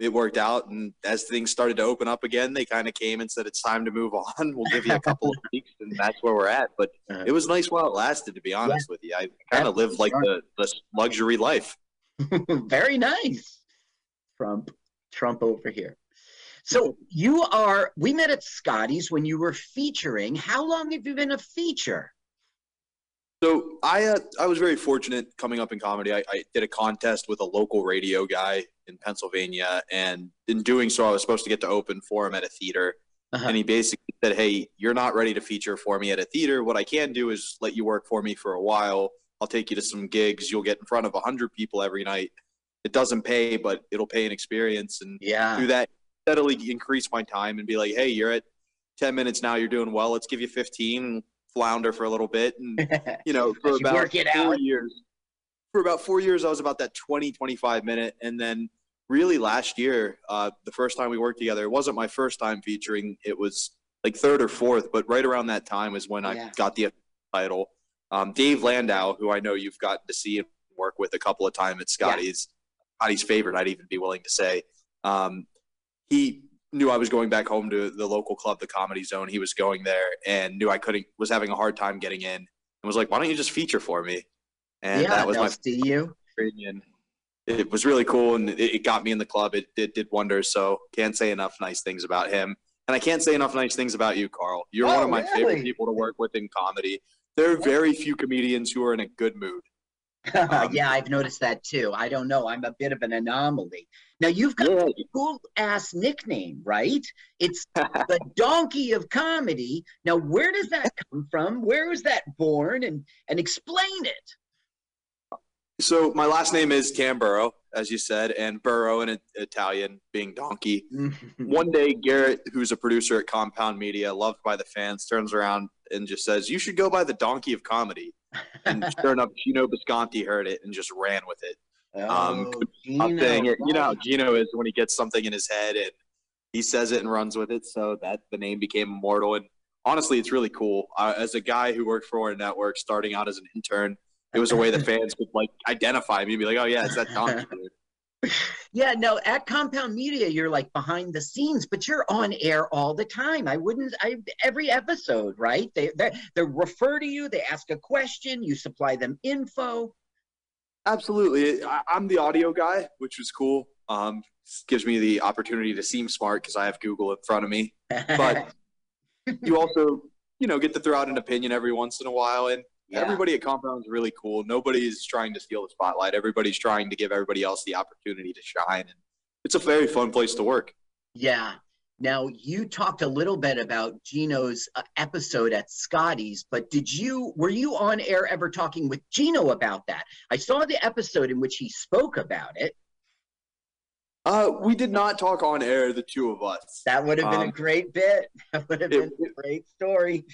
it worked out. And as things started to open up again, they kind of came and said, "It's time to move on. (laughs) We'll give you a couple of weeks," and that's where we're at. But it was nice while it lasted. To be honest with you, I kind of lived like the, the luxury life. (laughs) Very nice. Trump, Trump over here. So you are. We met at Scotty's when you were featuring. How long have you been a feature? So I uh, I was very fortunate coming up in comedy. I, I did a contest with a local radio guy in Pennsylvania, and in doing so, I was supposed to get to open for him at a theater. Uh-huh. And he basically said, "Hey, you're not ready to feature for me at a theater. What I can do is let you work for me for a while. I'll take you to some gigs. You'll get in front of hundred people every night. It doesn't pay, but it'll pay an experience. And Yeah. through that, steadily increase my time and be like, hey, you're at 10 minutes now. You're doing well. Let's give you 15. Flounder for a little bit, and (laughs) you know, for about four out. years. For about four years, I was about that 20, 25 minute, and then really last year, uh, the first time we worked together, it wasn't my first time featuring. It was like third or fourth, but right around that time is when Yeah. I got the title. Um, Dave Landau, who I know you've gotten to see and work with a couple of times at Scotty's, Scotty's favorite, I'd even be willing to say. Um, he knew I was going back home to the local club, the Comedy Zone. He was going there and knew I couldn't, was having a hard time getting in, and was like, "Why don't you just feature for me?" And yeah, that was my see you. opinion. It was really cool, and it, it got me in the club. It, it did wonders. So can't say enough nice things about him, and I can't say enough nice things about you, Carl. You're oh, one Oh, of my favorite people to work with in comedy. There are very few comedians who are in a good mood. Um, (laughs) yeah, I've noticed that too. I don't know. I'm a bit of an anomaly. Now you've got a cool ass nickname, right? It's (laughs) the donkey of comedy. Now, where does that come from? Where was that born? And and explain it. So my last name is Tamburo, as you said, and burro in Italian being donkey. One day, Garrett, who's a producer at Compound Media, loved by the fans, turns around and just says, "You should go by the donkey of comedy." And sure enough, Gino Bisconti heard it and just ran with it. Um, Oh, it. You know how. Gino is when he gets something in his head and he says it and runs with it. So that the name became immortal. And honestly, it's really cool. Uh, as a guy who worked for a network, starting out as an intern, it was a way that (laughs) fans could like identify me and be like, "Oh yeah, it's that donkey dude." Yeah, no, at Compound Media, you're like behind the scenes, but you're on air all the time. I wouldn't, I every episode, right? They they they refer to you, they ask a question, you supply them info. Absolutely. I, I'm the audio guy, which was cool. Um, gives me the opportunity to seem smart because I have Google in front of me. But (laughs) you also, you know, get to throw out an opinion every once in a while. And Yeah. everybody at Compound is really cool. Nobody's trying to steal the spotlight. Everybody's trying to give everybody else the opportunity to shine. And it's a very fun place to work. Yeah. Now you talked a little bit about Gino's uh, episode at Scotty's, but did you were you on air ever talking with Gino about that? I saw the episode in which he spoke about it. Uh, we did not talk on air, the two of us. That would have been a Um, great bit. (laughs) That would have it- been a great story.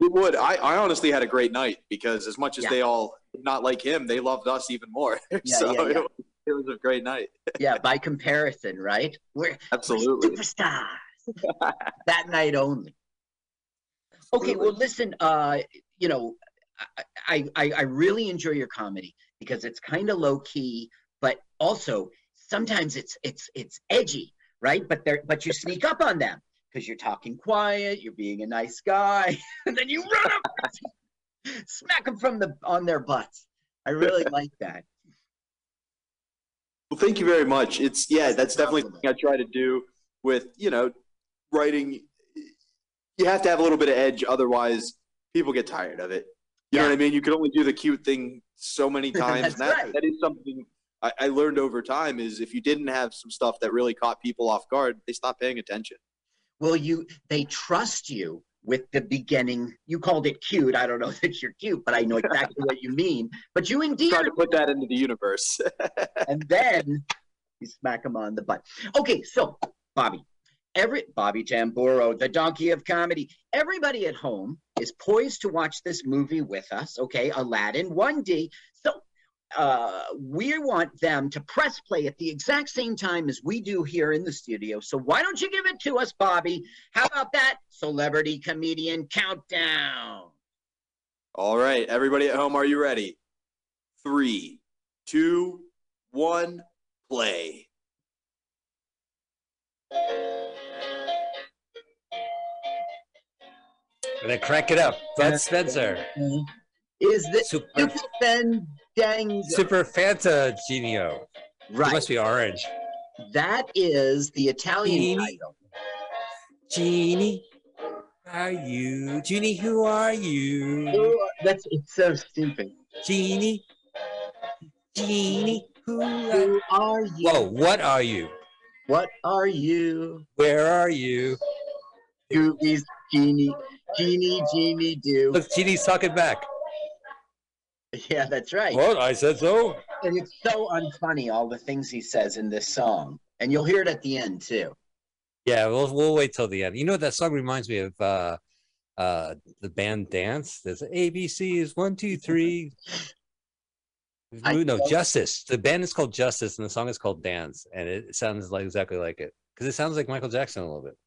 It would. I, I honestly had a great night because as much as Yeah. they all not like him, they loved us even more. (laughs) Yeah, so yeah, It, was, it was a great night. (laughs) Yeah, by comparison, right? We're Absolutely. superstars (laughs) that night only. Okay, well, listen. Uh, you know, I, I I really enjoy your comedy because it's kind of low key, but also sometimes it's it's it's edgy. right? But they're but you sneak up on them because you're talking quiet, you're being a nice guy, (laughs) and then you run up, smack them from the on their butts. I really (laughs) like that. Well, thank you very much. It's yeah, that's definitely something I try to do with you know writing. You have to have a little bit of edge, otherwise people get tired of it. You know what I mean? You can only do the cute thing so many (laughs) times. That's that, right. that is something I, I learned over time. Is if you didn't have some stuff that really caught people off guard, they stopped paying attention. Well, you they trust you with the beginning. You called it cute. I don't know (laughs) that you're cute, but I know exactly what you mean. But you indeed Trying to put that into the universe. (laughs) and then you smack him on the butt. Okay, so Bobby, every Bobby Tamburo, the donkey of comedy. Everybody at home is poised to watch this movie with us. Okay, Aladdin 1D. So uh, we want them to press play at the exact same time as we do here in the studio. So why don't you give it to us, Bobby? How about that celebrity comedian countdown? All right, everybody at home, are you ready? Three, two, one, play. And then crank it up. Bud Spencer. Is this Super, Super Fanta Genio. Right. It must be orange. That is the Italian Genie. title. Genie, are you? Genie, who are you? Oh, that's it's so stupid. Genie, Genie, who Who are you? Whoa, what are you? What are you? Where are you? Who is Genie? Genie, Genie, do. Look, Genie's talking back. (laughs) Yeah, that's right. What? I said so. And it's so unfunny, all the things he says in this song. And you'll hear it at the end, too. Yeah, we'll we'll wait till the end. You know that song reminds me of? Uh, uh, the band Dance. There's ABCs one, two, three. I no, Justice. The band is called Justice, and the song is called Dance, and it sounds like exactly like it because it sounds like Michael Jackson a little bit.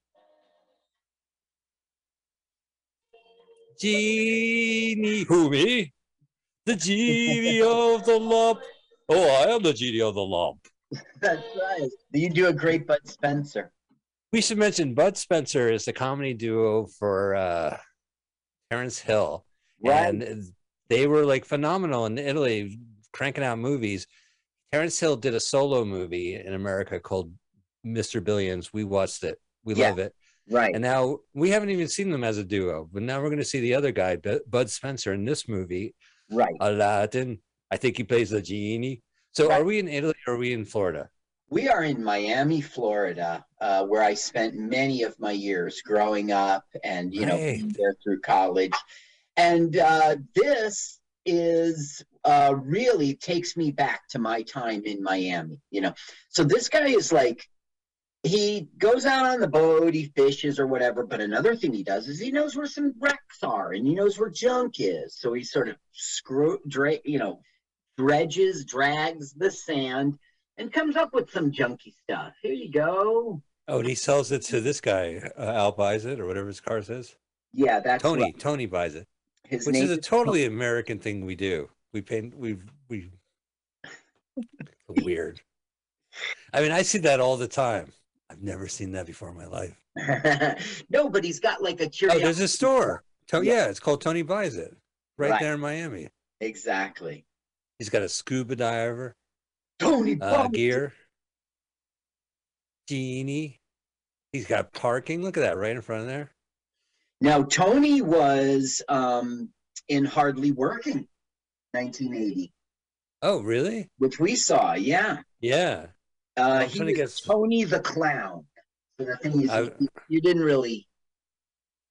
Genie, who me? The genie of the lump. Oh, I am the genie of the lump. That's right. You do a great Bud Spencer. We should mention Bud Spencer is the comedy duo for uh, Terrence Hill, Right. and they were like phenomenal in Italy, cranking out movies. Terrence Hill did a solo movie in America called Mr. Billions. We watched it. We Yeah. love it. Right. And now we haven't even seen them as a duo, but now we're going to see the other guy, Bud Spencer, in this movie, Right. Aladdin. I think he plays the genie. So Right. are we in Italy or are we in Florida? We are in Miami, Florida, uh, where I spent many of my years growing up and, you know, there through college. And uh, this is uh, really takes me back to my time in Miami, you know. So this guy is like, he goes out on the boat, he fishes or whatever. But another thing he does is he knows where some wrecks are and he knows where junk is. So he sort of screw, dra- you know, dredges, drags the sand, and comes up with some junky stuff. Here you go. Oh, and he sells it to this guy. Uh, Al buys it or whatever his car says. Yeah, that's Tony. right. Tony buys it, His which is a totally American thing we do. We paint. We we. (laughs) Weird. I mean, I see that all the time. I've never seen that before in my life. (laughs) no, but he's got like a Oh, curiosity. there's a store. To- Yeah. yeah, it's called Tony Buys It, right, Right. there in Miami. Exactly. He's got a scuba diver Tony uh, gear. Genie. He's got parking. Look at that right in front of there. Now, Tony was um, in Hardly Working, 1980, Oh, really? which we saw. Yeah. Yeah. Uh, he was Tony the Clown. So the thing is, I- you, didn't really.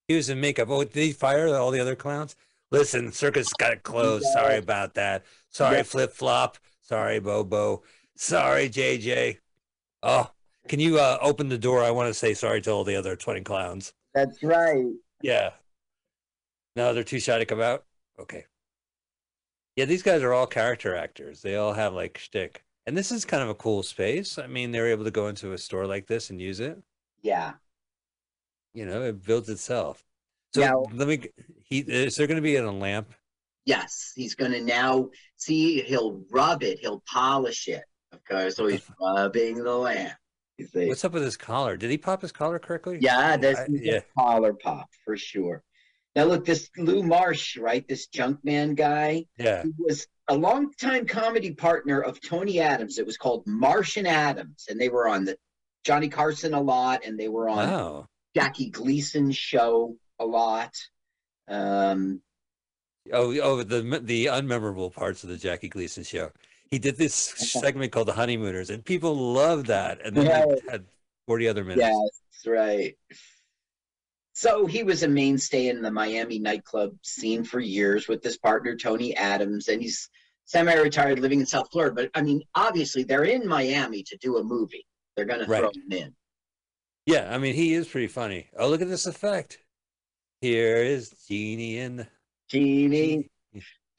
He was in makeup. Oh, did he fire all the other clowns? Listen, circus got to close. Sorry about that. Sorry, Yeah. Flip Flop. Sorry, Bobo. Sorry, JJ. Oh, can you uh, open the door? I want to say sorry to all the other 20 clowns. That's right. Yeah. No, they're too shy to come out? Okay. Yeah, these guys are all character actors. They all have like shtick. And this is kind of a cool space. I mean, they're able to go into a store like this and use it. Yeah. You know, it builds itself. So Now- let me. He is there going to be a lamp? Yes, he's going to now see. He'll rub it. He'll polish it. Okay, so he's (laughs) rubbing the lamp. What's up with his collar? Did he pop his collar correctly? Yeah, oh, that's I- yeah. collar pop for sure. Now look, this Lou Marsh, right? This junk man guy. Yeah. He was a longtime comedy partner of Tony Adams. It was called Marsh and Adams, and they were on the Johnny Carson a lot, and they were on Wow. Jackie Gleason's show a lot. Um, Oh, oh, the the unmemorable parts of the Jackie Gleason show. He did this segment called the Honeymooners, and people loved that. And then Yeah. they had forty other minutes. Yeah, that's right. So he was a mainstay in the Miami nightclub scene for years with his partner Tony Adams, and he's semi-retired, living in South Florida. But I mean, obviously, they're in Miami to do a movie. They're going to throw him in. Yeah, I mean, he is pretty funny. Oh, look at this effect. Here is Genie in the Genie,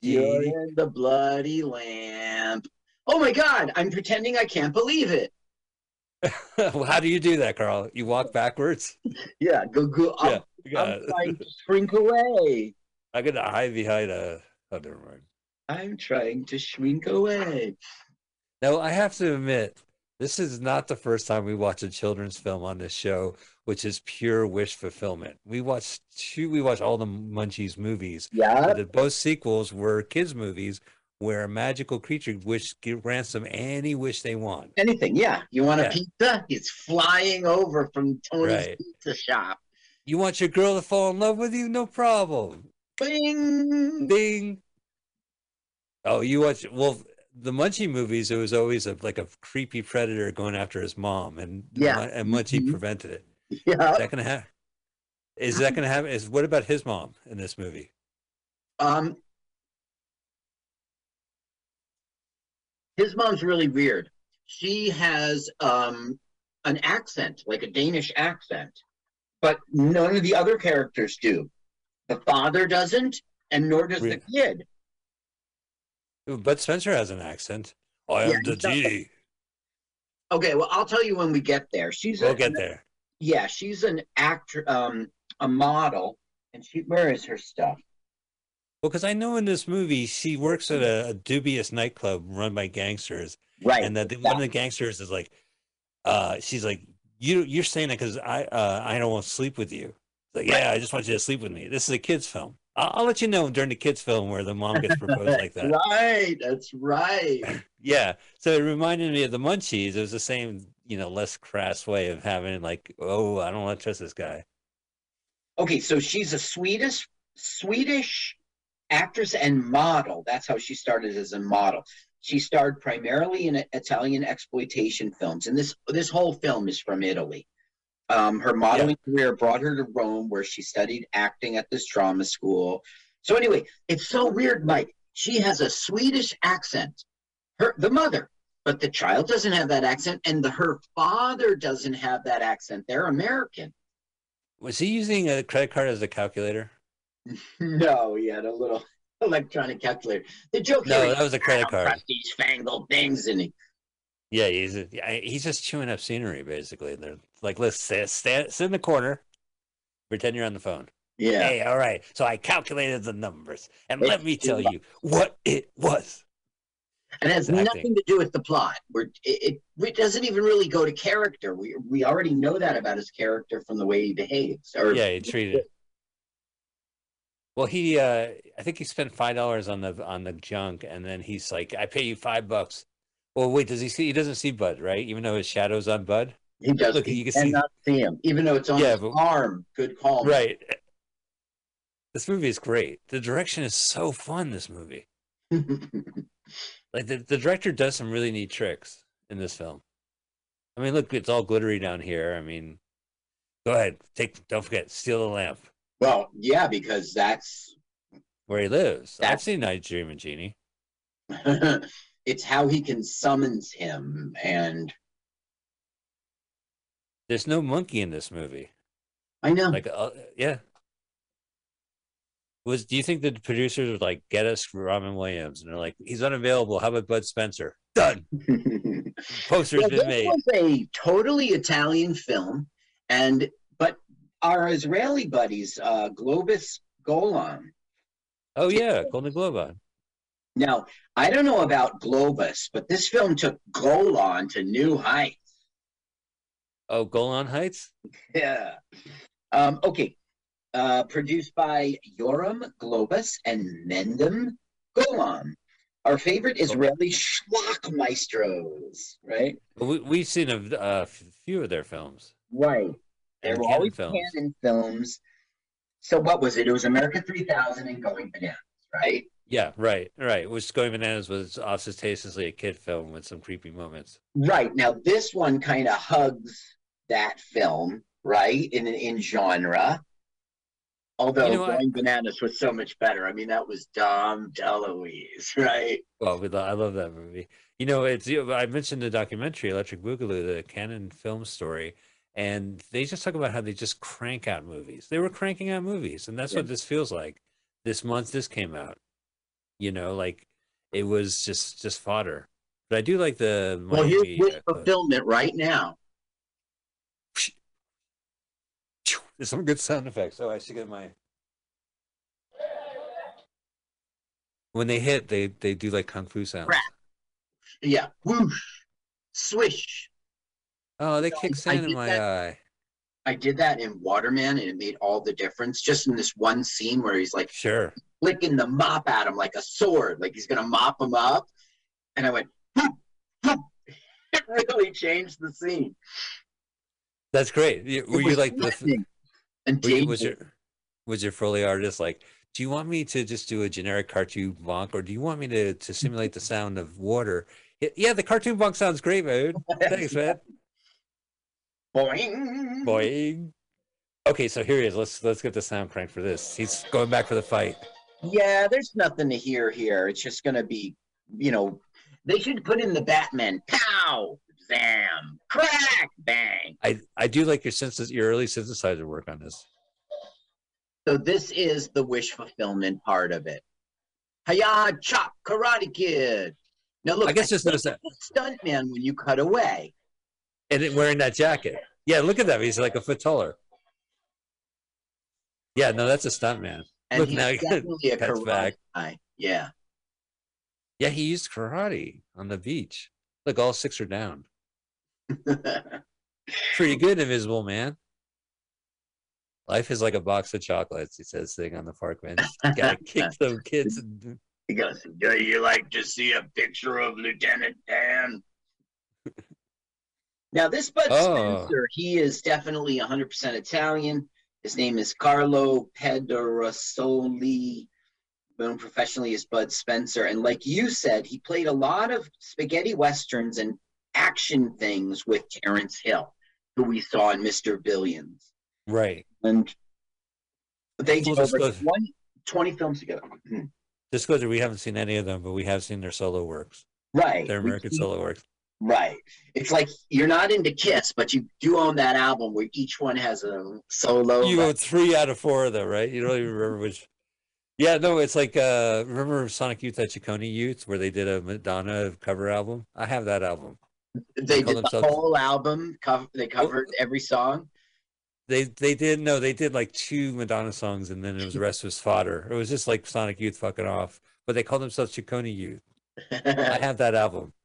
you're in the bloody lamp. Oh my God! I'm pretending I can't believe it. (laughs) Well, How do you do that, Carl? You walk backwards? Yeah, go go. I'm, Yeah, I'm trying to shrink away. (laughs) I gotta hide behind a. Oh, never mind. I'm trying to shrink away. Now, I have to admit, this is not the first time we watch a children's film on this show, which is pure wish fulfillment. We watched two, we watched all the Munchies movies. Yeah. both sequels were kids' movies where a magical creature wish grants them any wish they want. Anything, yeah. You want a pizza? It's flying over from Tony's Right. pizza shop. You want your girl to fall in love with you? No problem. Bing. Bing. Oh, you watch well the Munchie movies. It was always a, like a creepy predator going after his mom, and Yeah. And Munchie Mhm. prevented it. Yeah. Is that gonna happen? Is that gonna happen? Is what about his mom in this movie? Um, his mom's really weird. She has um an accent, like a Danish accent, but none of the other characters do. The father doesn't, and nor does the kid. But Spencer has an accent. I am Yeah, the genie. Okay, well, I'll tell you when we get there. She's We'll a, get there. Yeah, she's an actor, um, a model, and she where is her stuff? Well, because I know in this movie she works at a, a dubious nightclub run by gangsters, Right. and that the, one of the gangsters is like, uh, she's like, you you're saying that because I uh, I don't want to sleep with you. Like, yeah, I just want you to sleep with me. This is a kids film. I'll, I'll let you know during the kids film where the mom gets proposed like that. Right, that's right. (laughs) Yeah, so it reminded me of the Munchies. It was the same, you know, less crass way of having like, oh, I don't want to trust this guy. Okay, so she's a Swedish Swedish actress and model. That's how she started as a model. She starred primarily in Italian exploitation films, and this this whole film is from Italy. Um, her modeling career brought her to Rome, where she studied acting at this drama school. So anyway, it's so weird, Mike. She has a Swedish accent, her the mother, but the child doesn't have that accent, and the her father doesn't have that accent. They're American. Was he using a credit card as a calculator? (laughs) No, he had a little (laughs) electronic calculator. The joke No, that was a credit card." These fangled things, and he, Yeah, he's yeah, he's just chewing up scenery basically. They're like, let's sit, stand, sit in the corner, pretend you're on the phone. Yeah. Hey, all right. So I calculated the numbers, and It's let me tell you what it was. and it has Acting. nothing to do with the plot. We're, it, it it doesn't even really go to character. We we already know that about his character from the way he behaves. Or Yeah, he treated it. Well, he, uh, I think he spent five dollars on the on the junk, and then he's like, "I pay you five bucks." Well, wait, does he see? He doesn't see Bud, right? Even though his shadow's on Bud. He does. Look, he you can see. see him, even though it's on Yeah, his but- arm. Good call. Right. This movie is great. The direction is so fun. This movie, (laughs) like the, the director does some really neat tricks in this film. I mean, look, it's all glittery down here. I mean, go ahead, take. Don't forget, steal the lamp Well, yeah, because that's where he lives. I've That's- seen Night Dream Genie. (laughs) it's how he can summons him, and There's no monkey in this movie. I know. Like, uh, yeah. Was do you think the producers would like get us Robin Williams and they're like, he's unavailable. How about Bud Spencer? Done. (laughs) Poster's Well, been this made. was a totally Italian film, and our Israeli buddies, uh, Globus Golan. Oh yeah, Golden Globe on. Now, I don't know about Globus, but this film took Golan to new heights. Oh, Golan Heights. Yeah. Um, okay. Uh, produced by Yoram Globus and Menahem Golan. Our favorite Israeli schlock maestros, right? We, we've seen a, a few of their films. Right. And were always films. canon films. So what was it? It was America 3000 and Going Bananas, right? Yeah, right, right. Which Going Bananas was ostentatiously a kid film with some creepy moments. Right. Now this one kind of hugs that film, right? In in genre. Although You know? Going Bananas was so much better. I mean, that was Dom DeLuise, (laughs) right? Well, we lo- I love that movie. You know, it's you know, I mentioned the documentary Electric Boogaloo, the Canon film story, and they just talk about how they just crank out movies. They were cranking out movies, and that's what this feels like. This month, this came out. You know, like it was just just fodder. But I do like the Well, here's uh, fulfillment right now. (laughs) There's some good sound effects. Oh, I should get my. When they hit, they they do like kung fu sounds. Yeah. Whoosh. Swish. Oh, they So kick I sand in my that- eye. I did that in Waterman, and it made all the difference. Just in this one scene where he's like Sure. flicking the mop at him like a sword, like he's gonna mop him up. And I went, "Whoop, whoop." (laughs) it really changed the scene. That's great. Were you like the? and you- was your was your foley artist like? Do you want me to just do a generic cartoon bonk, or do you want me to to simulate the sound of water? Yeah, the cartoon bonk sounds great, man. Thanks, man. (laughs) Boing. Boing. Okay, so here he is. Let's let's get the sound crank for this. He's going back for the fight. Yeah, there's nothing to hear here. It's just gonna be, you know, they should put in the Batman. Pow, zam, crack, bang. I I do like your synthesis, your early synthesizer work on this. So this is the wish fulfillment part of it. Hiya, chop, Karate Kid. Now look, I guess just notice that, stunt man when you cut away. And then wearing that jacket. Yeah, look at that. He's like a foot taller. Yeah, no, that's a stunt man. And Look he's now, (laughs) definitely a karate back. guy. Yeah. Yeah, he used karate on the beach. Look, all six are down. (laughs) Pretty good, Invisible Man. Life is like a box of chocolates, he says, sitting on the park bench. (laughs) Gotta kick some kids. And... He goes, Do you like to see a picture of Lieutenant Dan? Now, this Bud Oh. Spencer, he is definitely 100% Italian. His name is Carlo Pedersoli, known professionally as Bud Spencer. And like you said, he played a lot of spaghetti westerns and action things with Terrence Hill, who we saw in Mr. Billions. Right. And they did over disclosure. 20, 20 films together. Hmm. Disclosure, we haven't seen any of them, but we have seen their solo works. Right. Their American see- solo works. Right. It's like you're not into Kiss, but you do own that album where each one has a solo. You own three out of four of them, right? You don't even remember which. Yeah, no, it's like uh remember Sonic Youth at Ciccone Youth where they did a Madonna cover album? I have that album. they call did the themselves- whole album. Cover, they covered every song. They they did no, they did like two Madonna songs and then it was the rest was fodder. It was just like Sonic Youth fucking off. But they called themselves Ciccone Youth. I have that album. (laughs)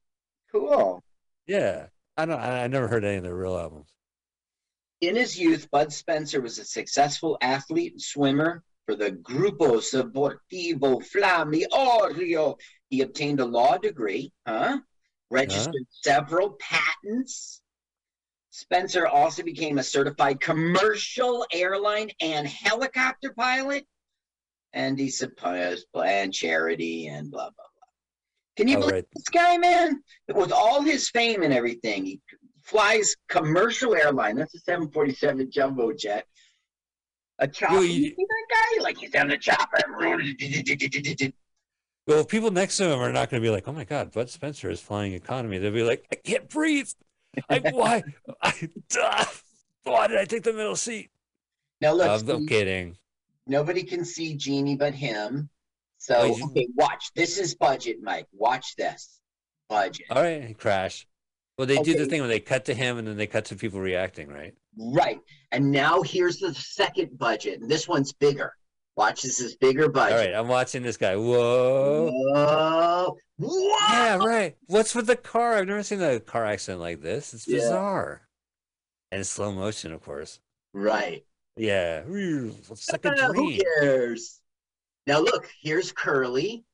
Cool. Yeah. I don't I, never heard any of their real albums. In his youth, Bud Spencer was a successful athlete and swimmer for the Grupo Sportivo Fiamme Oro. He obtained a law degree, huh? Registered several patents. Spencer also became a certified commercial airline and helicopter pilot. And he supposed planned charity and blah, blah. Can you Oh, believe right. this guy, man? With all his fame and everything, he flies commercial airline. That's a 747 jumbo jet. A chopper. Yo, you, you- see that guy? Like he's on the chopper. Well, people next to him are not going to be like, "Oh my God, Bud Spencer is flying economy." They'll be like, "I can't breathe. I why? I, ah, (laughs) why did I take the middle seat?" Now look, I'm, I'm kidding. nobody can see Genie but him. So okay, watch. This is budget, Mike. Watch this. Budget. All right, crash. Well, they do the thing where they cut to him and then they cut to people reacting, right? Right. And now here's the second budget. And this one's bigger. Watch, this is bigger budget. right, I'm watching this guy. Whoa. Whoa. Whoa. Yeah, right. What's with the car? I've never seen a car accident like this. It's Yeah. bizarre. And slow motion, of course. Right. Yeah. It's like a Ah, (laughs) Who cares? Now look, here's Curly.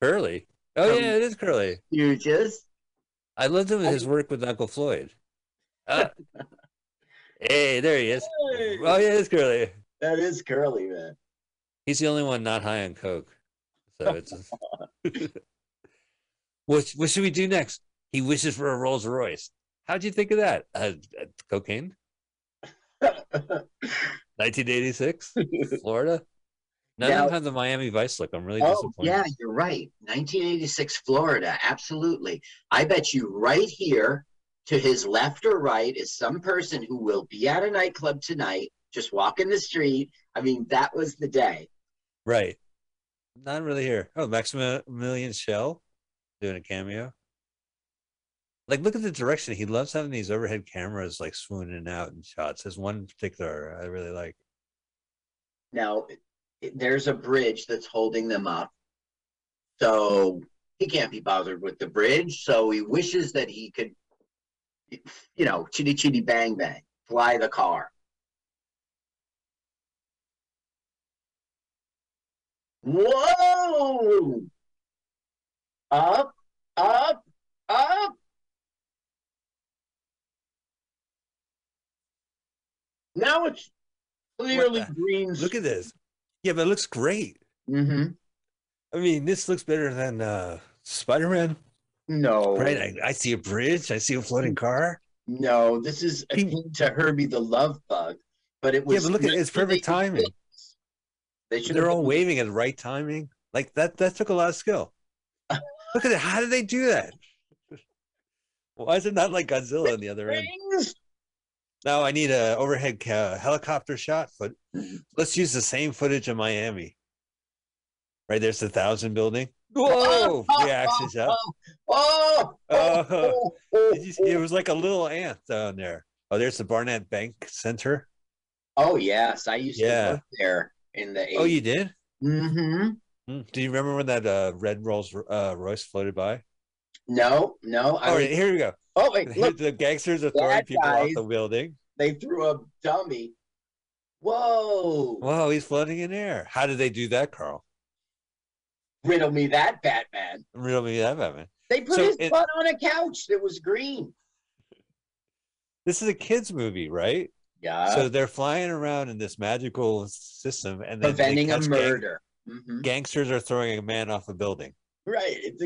Curly. Oh Um, yeah, it is Curly. You just I loved him his work with Uncle Floyd. Ah. (laughs) hey, there he is. Hey. Oh yeah, it's Curly. that is Curly, man. He's the only one not high on coke. So it's (laughs) what what should we do next? He wishes for a Rolls Royce. How'd you think of that? Uh, uh, cocaine? (laughs) 1986, Florida. None of Now- them have the Miami Vice look. I'm really Oh, disappointed. yeah, you're right. 1986 Florida, absolutely. I bet you right here to his left or right is some person who will be at a nightclub tonight, just walking the street. I mean, that was the day. Right. Not really here. Oh, Maximilian Schell doing a cameo. Like, look at the direction. He loves having these overhead cameras like swooning out in shots. There's one particular I really like. Now, there's a bridge that's holding them up. So he can't be bothered with the bridge. So he wishes that he could, you know, chitty chitty bang bang, fly the car. Whoa! Up, up, up. Now it's clearly green. Look at this. Yeah, but it looks great. Mm-hmm. I mean, this looks better than uh Spider-Man. No. Right? I, I see a bridge. I see a floating car. No, this is akin to Herbie the Love Bug, but it was. Yeah, but look at it's perfect timing. They should They're all been- waving at the right timing. Like that. That took a lot of skill. (laughs) Look at it. How did they do that? Why is it not like Godzilla on the other end? Now I need a overhead ca- helicopter shot, but let's use the same footage in Miami. Right there's the thousand building. Whoa! The action shot. (laughs) Oh, Oh, (laughs) did you it was like a little ant down there. Oh, there's the Barnett Bank Center. Oh yes, I used Yeah. to work there in the. 80s. Oh, you did? Mm-hmm. Hmm. Do you remember when that uh, red Rolls uh, Royce floated by? No, no. I Oh, was- here we go. Oh wait, look, the gangsters are throwing people off guys. the building. they threw a dummy. Whoa! Whoa, he's floating in air. How did they do that, Carl? Riddle me that, Batman. Riddle me that, Batman. They put So his it- butt on a couch that was green. This is a kids' movie, right? Yeah. So they're flying around in this magical system, and preventing a catch gang- murder. Mhm. gangsters are throwing a man off a building. Right. It's a